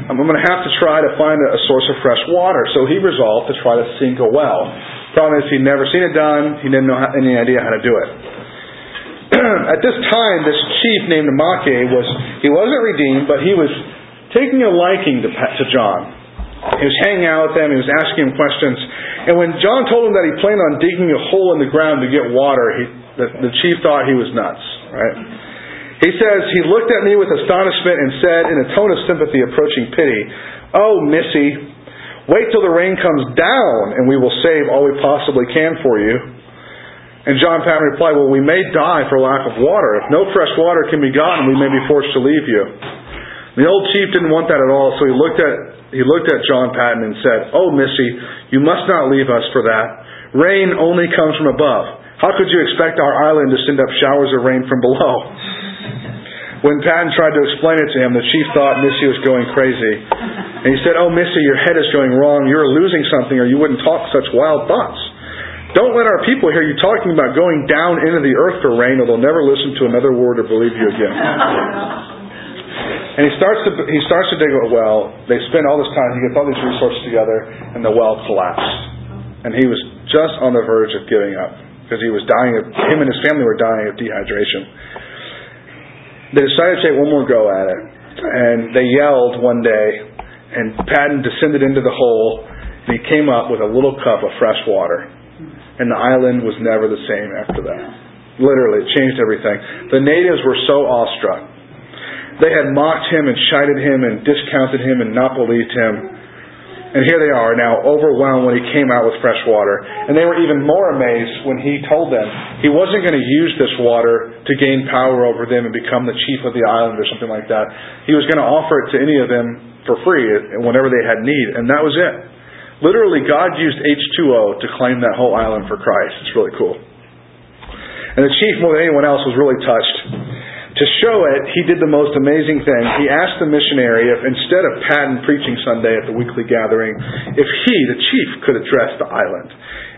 I'm going to have to try to find a, source of fresh water. So he resolved to try to sink a well. Problem is, he'd never seen it done. He didn't know how, any idea how to do it. [clears throat] at this time, this chief named Amake was, he wasn't redeemed, but he was taking a liking to, to John. He was hanging out with them, he was asking him questions. And when John told him that he planned on digging a hole in the ground to get water, he, the, the chief thought he was nuts, right? He says, He looked at me with astonishment and said, in a tone of sympathy approaching pity, Oh, Missy, wait till the rain comes down and we will save all we possibly can for you. And John Paton replied, Well, we may die for lack of water. If no fresh water can be gotten, we may be forced to leave you. The old chief didn't want that at all, so he looked at he looked at John Paton and said, "Oh, Missy, you must not leave us for that. Rain only comes from above. How could you expect our island to send up showers of rain from below?" [laughs] When Paton tried to explain it to him, the chief thought Missy was going crazy. And he said, Oh, Missy, your head is going wrong. You're losing something, or you wouldn't talk such wild thoughts. Don't let our people hear you talking about going down into the earth for rain, or they'll never listen to another word or believe you again. And he starts to he starts to dig a well. They spend all this time. He gets all these resources together, and the well collapsed. And he was just on the verge of giving up because he was dying. Of, him and his family were dying of dehydration. They decided to take one more go at it, and they yelled one day. And Paton descended into the hole, and he came up with a little cup of fresh water. And the island was never the same after that. Literally, it changed everything. The natives were so awestruck they had mocked him and chided him and discounted him and not believed him. And here they are now overwhelmed when he came out with fresh water. And they were even more amazed when he told them he wasn't going to use this water to gain power over them and become the chief of the island or something like that. He was going to offer it to any of them for free whenever they had need. And that was it. Literally, God used H2O to claim that whole island for Christ. It's really cool. And the chief, more than anyone else, was really touched. To show it, he did the most amazing thing. He asked the missionary if instead of Paton preaching Sunday at the weekly gathering, if he, the chief, could address the island.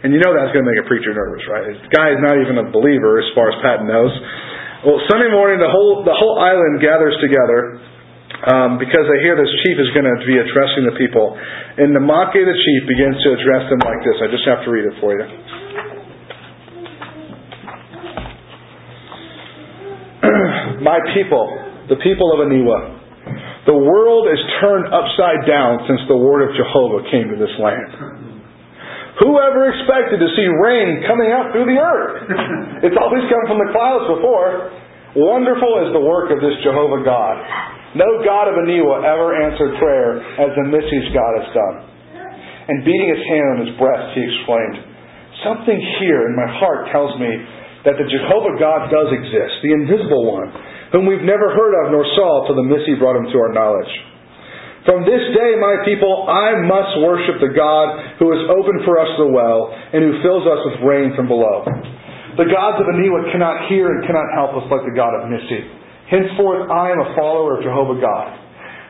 And you know that's going to make a preacher nervous, right? This guy is not even a believer as far as Paton knows. Well, Sunday morning, the whole the whole island gathers together um, because they hear this chief is going to be addressing the people. And Namake, the chief, begins to address them like this. I just have to read it for you. [clears throat] My people, the people of Aniwa, the world is turned upside down since the word of Jehovah came to this land. Whoever expected to see rain coming out through the earth? It's always come from the clouds before. Wonderful is the work of this Jehovah God. No God of Aniwa ever answered prayer as the Missy's God has done. And beating his hand on his breast, he exclaimed, Something here in my heart tells me that the Jehovah God does exist, the invisible one, whom we've never heard of nor saw till the Missy brought him to our knowledge. From this day, my people, I must worship the God who has opened for us the well and who fills us with rain from below. The gods of Aniwa cannot hear and cannot help us like the God of Missy. Henceforth, I am a follower of Jehovah God.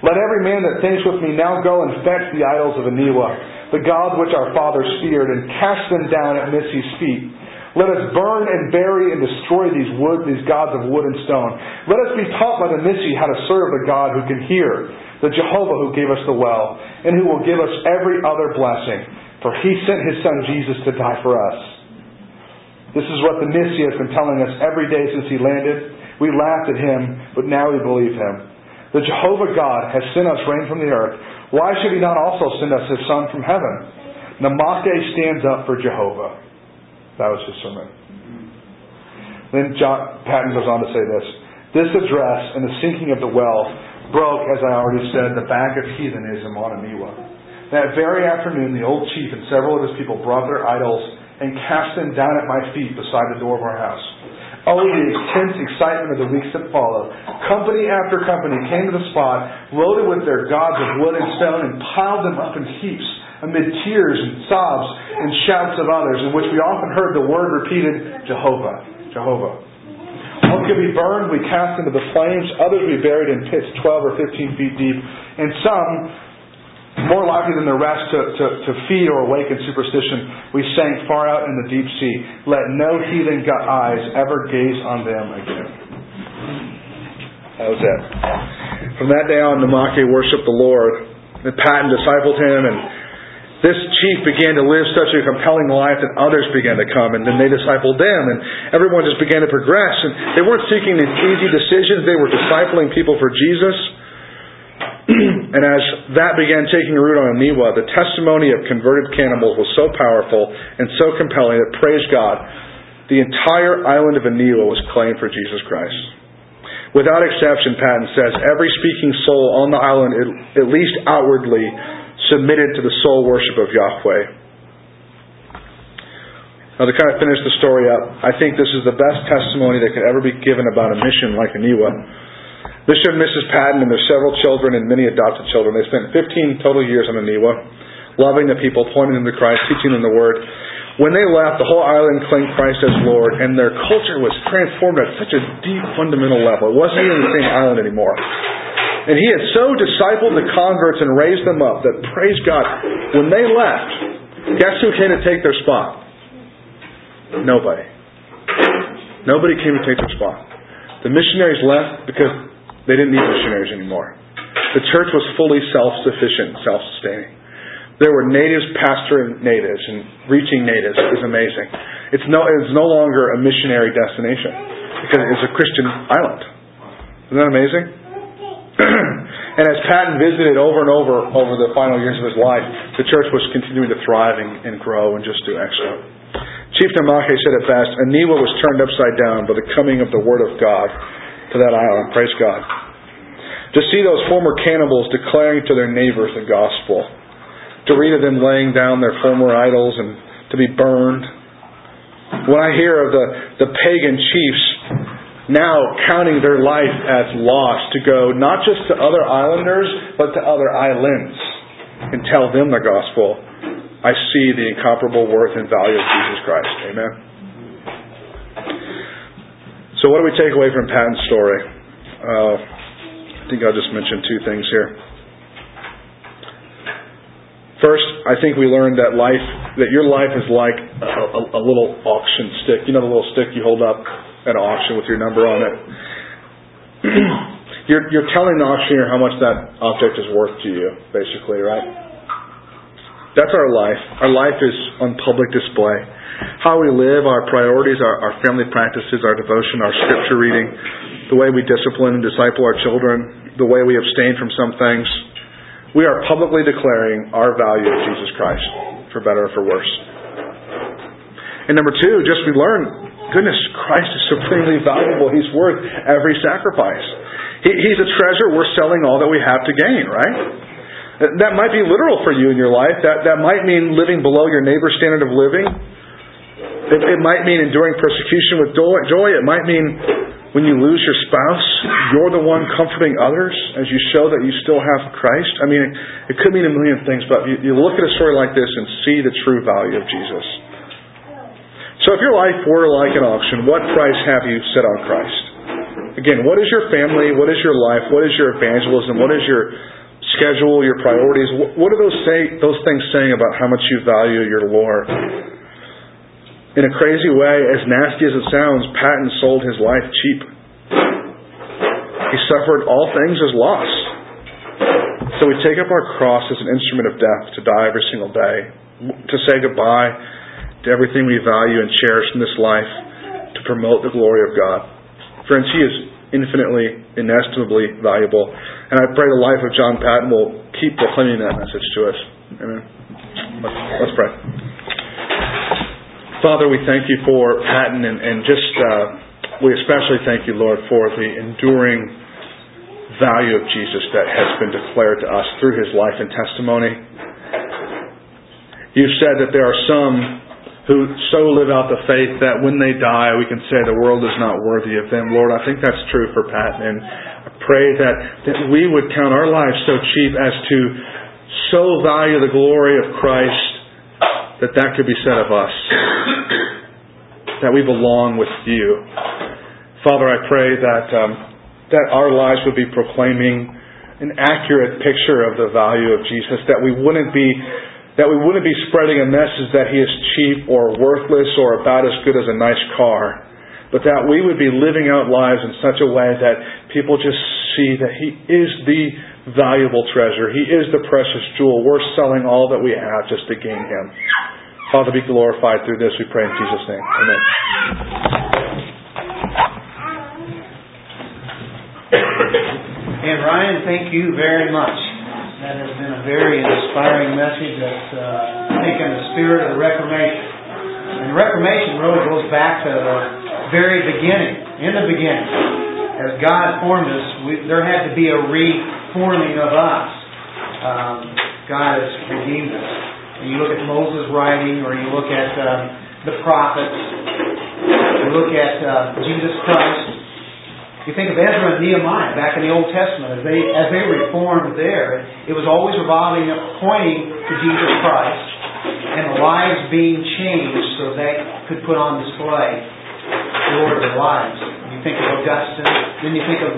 Let every man that thinks with me now go and fetch the idols of Aniwa, the gods which our fathers feared, and cast them down at Missy's feet let us burn and bury and destroy these wood, these gods of wood and stone. Let us be taught by the Missi how to serve the God who can hear, the Jehovah who gave us the well, and who will give us every other blessing. For he sent his son Jesus to die for us. This is what the Missi has been telling us every day since he landed. We laughed at him, but now we believe him. The Jehovah God has sent us rain from the earth. Why should he not also send us his son from heaven? Namake stands up for Jehovah. That was his sermon. Then John Paton goes on to say this. This address and the sinking of the well broke, as I already said, the back of heathenism on Aniwa. That very afternoon, the old chief and several of his people brought their idols and cast them down at my feet beside the door of our house. Oh, the intense excitement of the weeks that followed. Company after company came to the spot, loaded with their gods of wood and stone, and piled them up in heaps amid tears and sobs and shouts of others, in which we often heard the word repeated, Jehovah, Jehovah. One could be burned, we cast into the flames, others we buried in pits 12 or 15 feet deep, and some, more likely than the rest to, to, to feed or awaken superstition, we sank far out in the deep sea. Let no heathen eyes ever gaze on them again. That was it. From that day on, Namake worshiped the Lord. And Paton discipled him and this chief began to live such a compelling life that others began to come, and then they discipled them, and everyone just began to progress. And they weren't seeking these easy decisions, they were discipling people for Jesus. [clears throat] and as that began taking root on Aniwa, the testimony of converted cannibals was so powerful and so compelling that, praise God, the entire island of Aniwa was claimed for Jesus Christ. Without exception, Paton says, every speaking soul on the island, at least outwardly, submitted to the sole worship of Yahweh. Now, to kind of finish the story up, I think this is the best testimony that could ever be given about a mission like Aniwa. Mr. and Mrs. Paton and their several children and many adopted children, they spent 15 total years on Aniwa, loving the people, pointing them to Christ, teaching them the Word. When they left, the whole island claimed Christ as Lord, and their culture was transformed at such a deep, fundamental level. It wasn't even the same island anymore. And he had so discipled the converts and raised them up that, praise God, when they left, guess who came to take their spot? Nobody. Nobody came to take their spot. The missionaries left because they didn't need missionaries anymore. The church was fully self-sufficient, self-sustaining. There were natives pastoring natives and reaching natives is amazing. It's no, it's no longer a missionary destination because it's a Christian island. Isn't that amazing? [clears throat] and as Paton visited over and over over the final years of his life, the church was continuing to thrive and, and grow and just do excellent. Chief Namake said it best, Aniwa was turned upside down by the coming of the Word of God to that island. Praise God. To see those former cannibals declaring to their neighbors the gospel to read of them laying down their former idols and to be burned. When I hear of the, the pagan chiefs now counting their life as lost to go not just to other islanders, but to other islands and tell them the gospel, I see the incomparable worth and value of Jesus Christ. Amen. So, what do we take away from Paton's story? Uh, I think I'll just mention two things here. First, I think we learned that life, that your life is like a, a, a, little auction stick. You know the little stick you hold up at an auction with your number on it? [clears throat] you're, you're telling the auctioneer how much that object is worth to you, basically, right? That's our life. Our life is on public display. How we live, our priorities, our, our family practices, our devotion, our scripture reading, the way we discipline and disciple our children, the way we abstain from some things, we are publicly declaring our value of Jesus Christ, for better or for worse. And number two, just we learn, goodness, Christ is supremely valuable. He's worth every sacrifice. He, he's a treasure worth selling all that we have to gain, right? That might be literal for you in your life. That, that might mean living below your neighbor's standard of living. It, it might mean enduring persecution with joy. It might mean when you lose your spouse, you're the one comforting others as you show that you still have Christ. I mean, it could mean a million things, but you, you look at a story like this and see the true value of Jesus. So if your life were like an auction, what price have you set on Christ? Again, what is your family? What is your life? What is your evangelism? What is your schedule, your priorities? What are those say those things saying about how much you value your Lord? In a crazy way, as nasty as it sounds, Paton sold his life cheap. He suffered all things as loss. So we take up our cross as an instrument of death to die every single day, to say goodbye to everything we value and cherish in this life, to promote the glory of God. Friends, He is infinitely, inestimably valuable. And I pray the life of John Paton will keep proclaiming that message to us. Amen. Let's, let's pray. Father, we thank you for Paton and, and just, uh, we especially thank you, Lord, for the enduring value of Jesus that has been declared to us through his life and testimony. You've said that there are some who so live out the faith that when they die, we can say the world is not worthy of them. Lord, I think that's true for Paton, and I pray that, that we would count our lives so cheap as to so value the glory of Christ that that could be said of us. That we belong with you. Father, I pray that um, that our lives would be proclaiming an accurate picture of the value of Jesus. That we wouldn't be that we wouldn't be spreading a message that he is cheap or worthless or about as good as a nice car, but that we would be living out lives in such a way that people just see that he is the valuable treasure. He is the precious jewel. We're selling all that we have just to gain Him. Father, be glorified through this, we pray in Jesus' name. Amen. And Ryan, thank you very much. That has been a very inspiring message that's, uh, I think, in the spirit of the Reformation. And Reformation really goes back to the very beginning, in the beginning. As God formed us, we, there had to be a re forming of us. Um, God has redeemed us. And you look at Moses' writing, or you look at uh, the prophets, you look at uh, Jesus Christ. You think of Ezra and Nehemiah back in the Old Testament, as they as they reformed there, it was always revolving, pointing to Jesus Christ, and the lives being changed so they could put on display the Lord of their lives. You think of Augustine, then you think of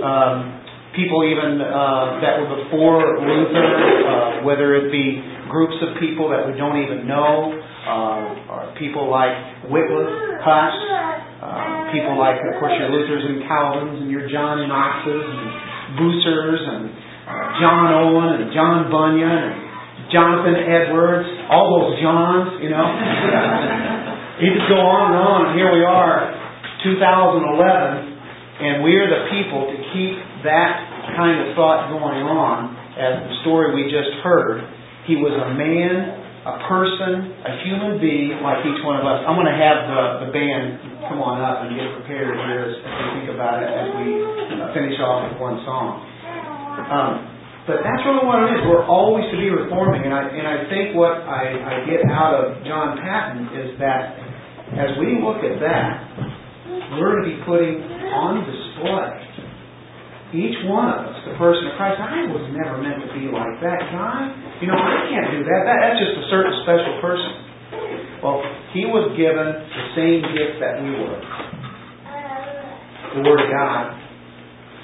um, people even uh, that were before Luther, uh, whether it be groups of people that we don't even know, uh, or people like Wycliffe, Huss, uh, people like, of course, your Luthers and Calvins and your John Knoxes and Bucers and uh, John Owen and John Bunyan and Jonathan Edwards, all those Johns, you know. [laughs] you just go on and on, here we are, 2011, and we are the people to keep that kind of thought going on, as the story we just heard. He was a man, a person, a human being like each one of us. I'm going to have the, the band come on up and get prepared here as, we think about it as we uh, finish off with one song. Um, but that's really what it is. We're always to be reforming, and I and I think what I, I get out of John Paton is that as we look at that, we're to be putting on display each one of us, the person of Christ. I was never meant to be like that guy. You know, I can't do that. that that's just a certain special person. Well, he was given the same gift that we were. The Word of God,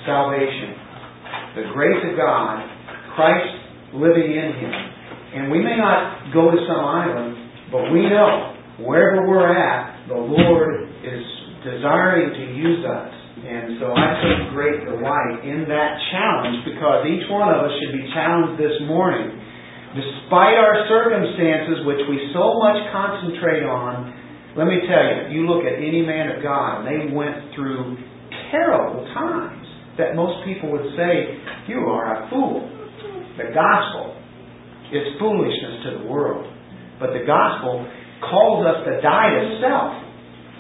salvation, the grace of God, Christ living in him. And we may not go to some island, but we know wherever we're at, the Lord is desiring to use us. And so I take great delight in that challenge because each one of us should be challenged this morning. Despite our circumstances, which we so much concentrate on, let me tell you, you look at any man of God, and they went through terrible times that most people would say, You are a fool. The gospel is foolishness to the world. But the gospel calls us to die to self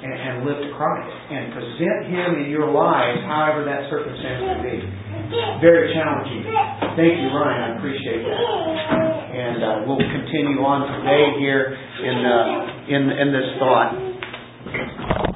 and, and live to Christ and present Him in your lives, however that circumstance may be. Very challenging. Thank you, Ryan. I appreciate that. And uh, we'll continue on today here in uh, in in this thought.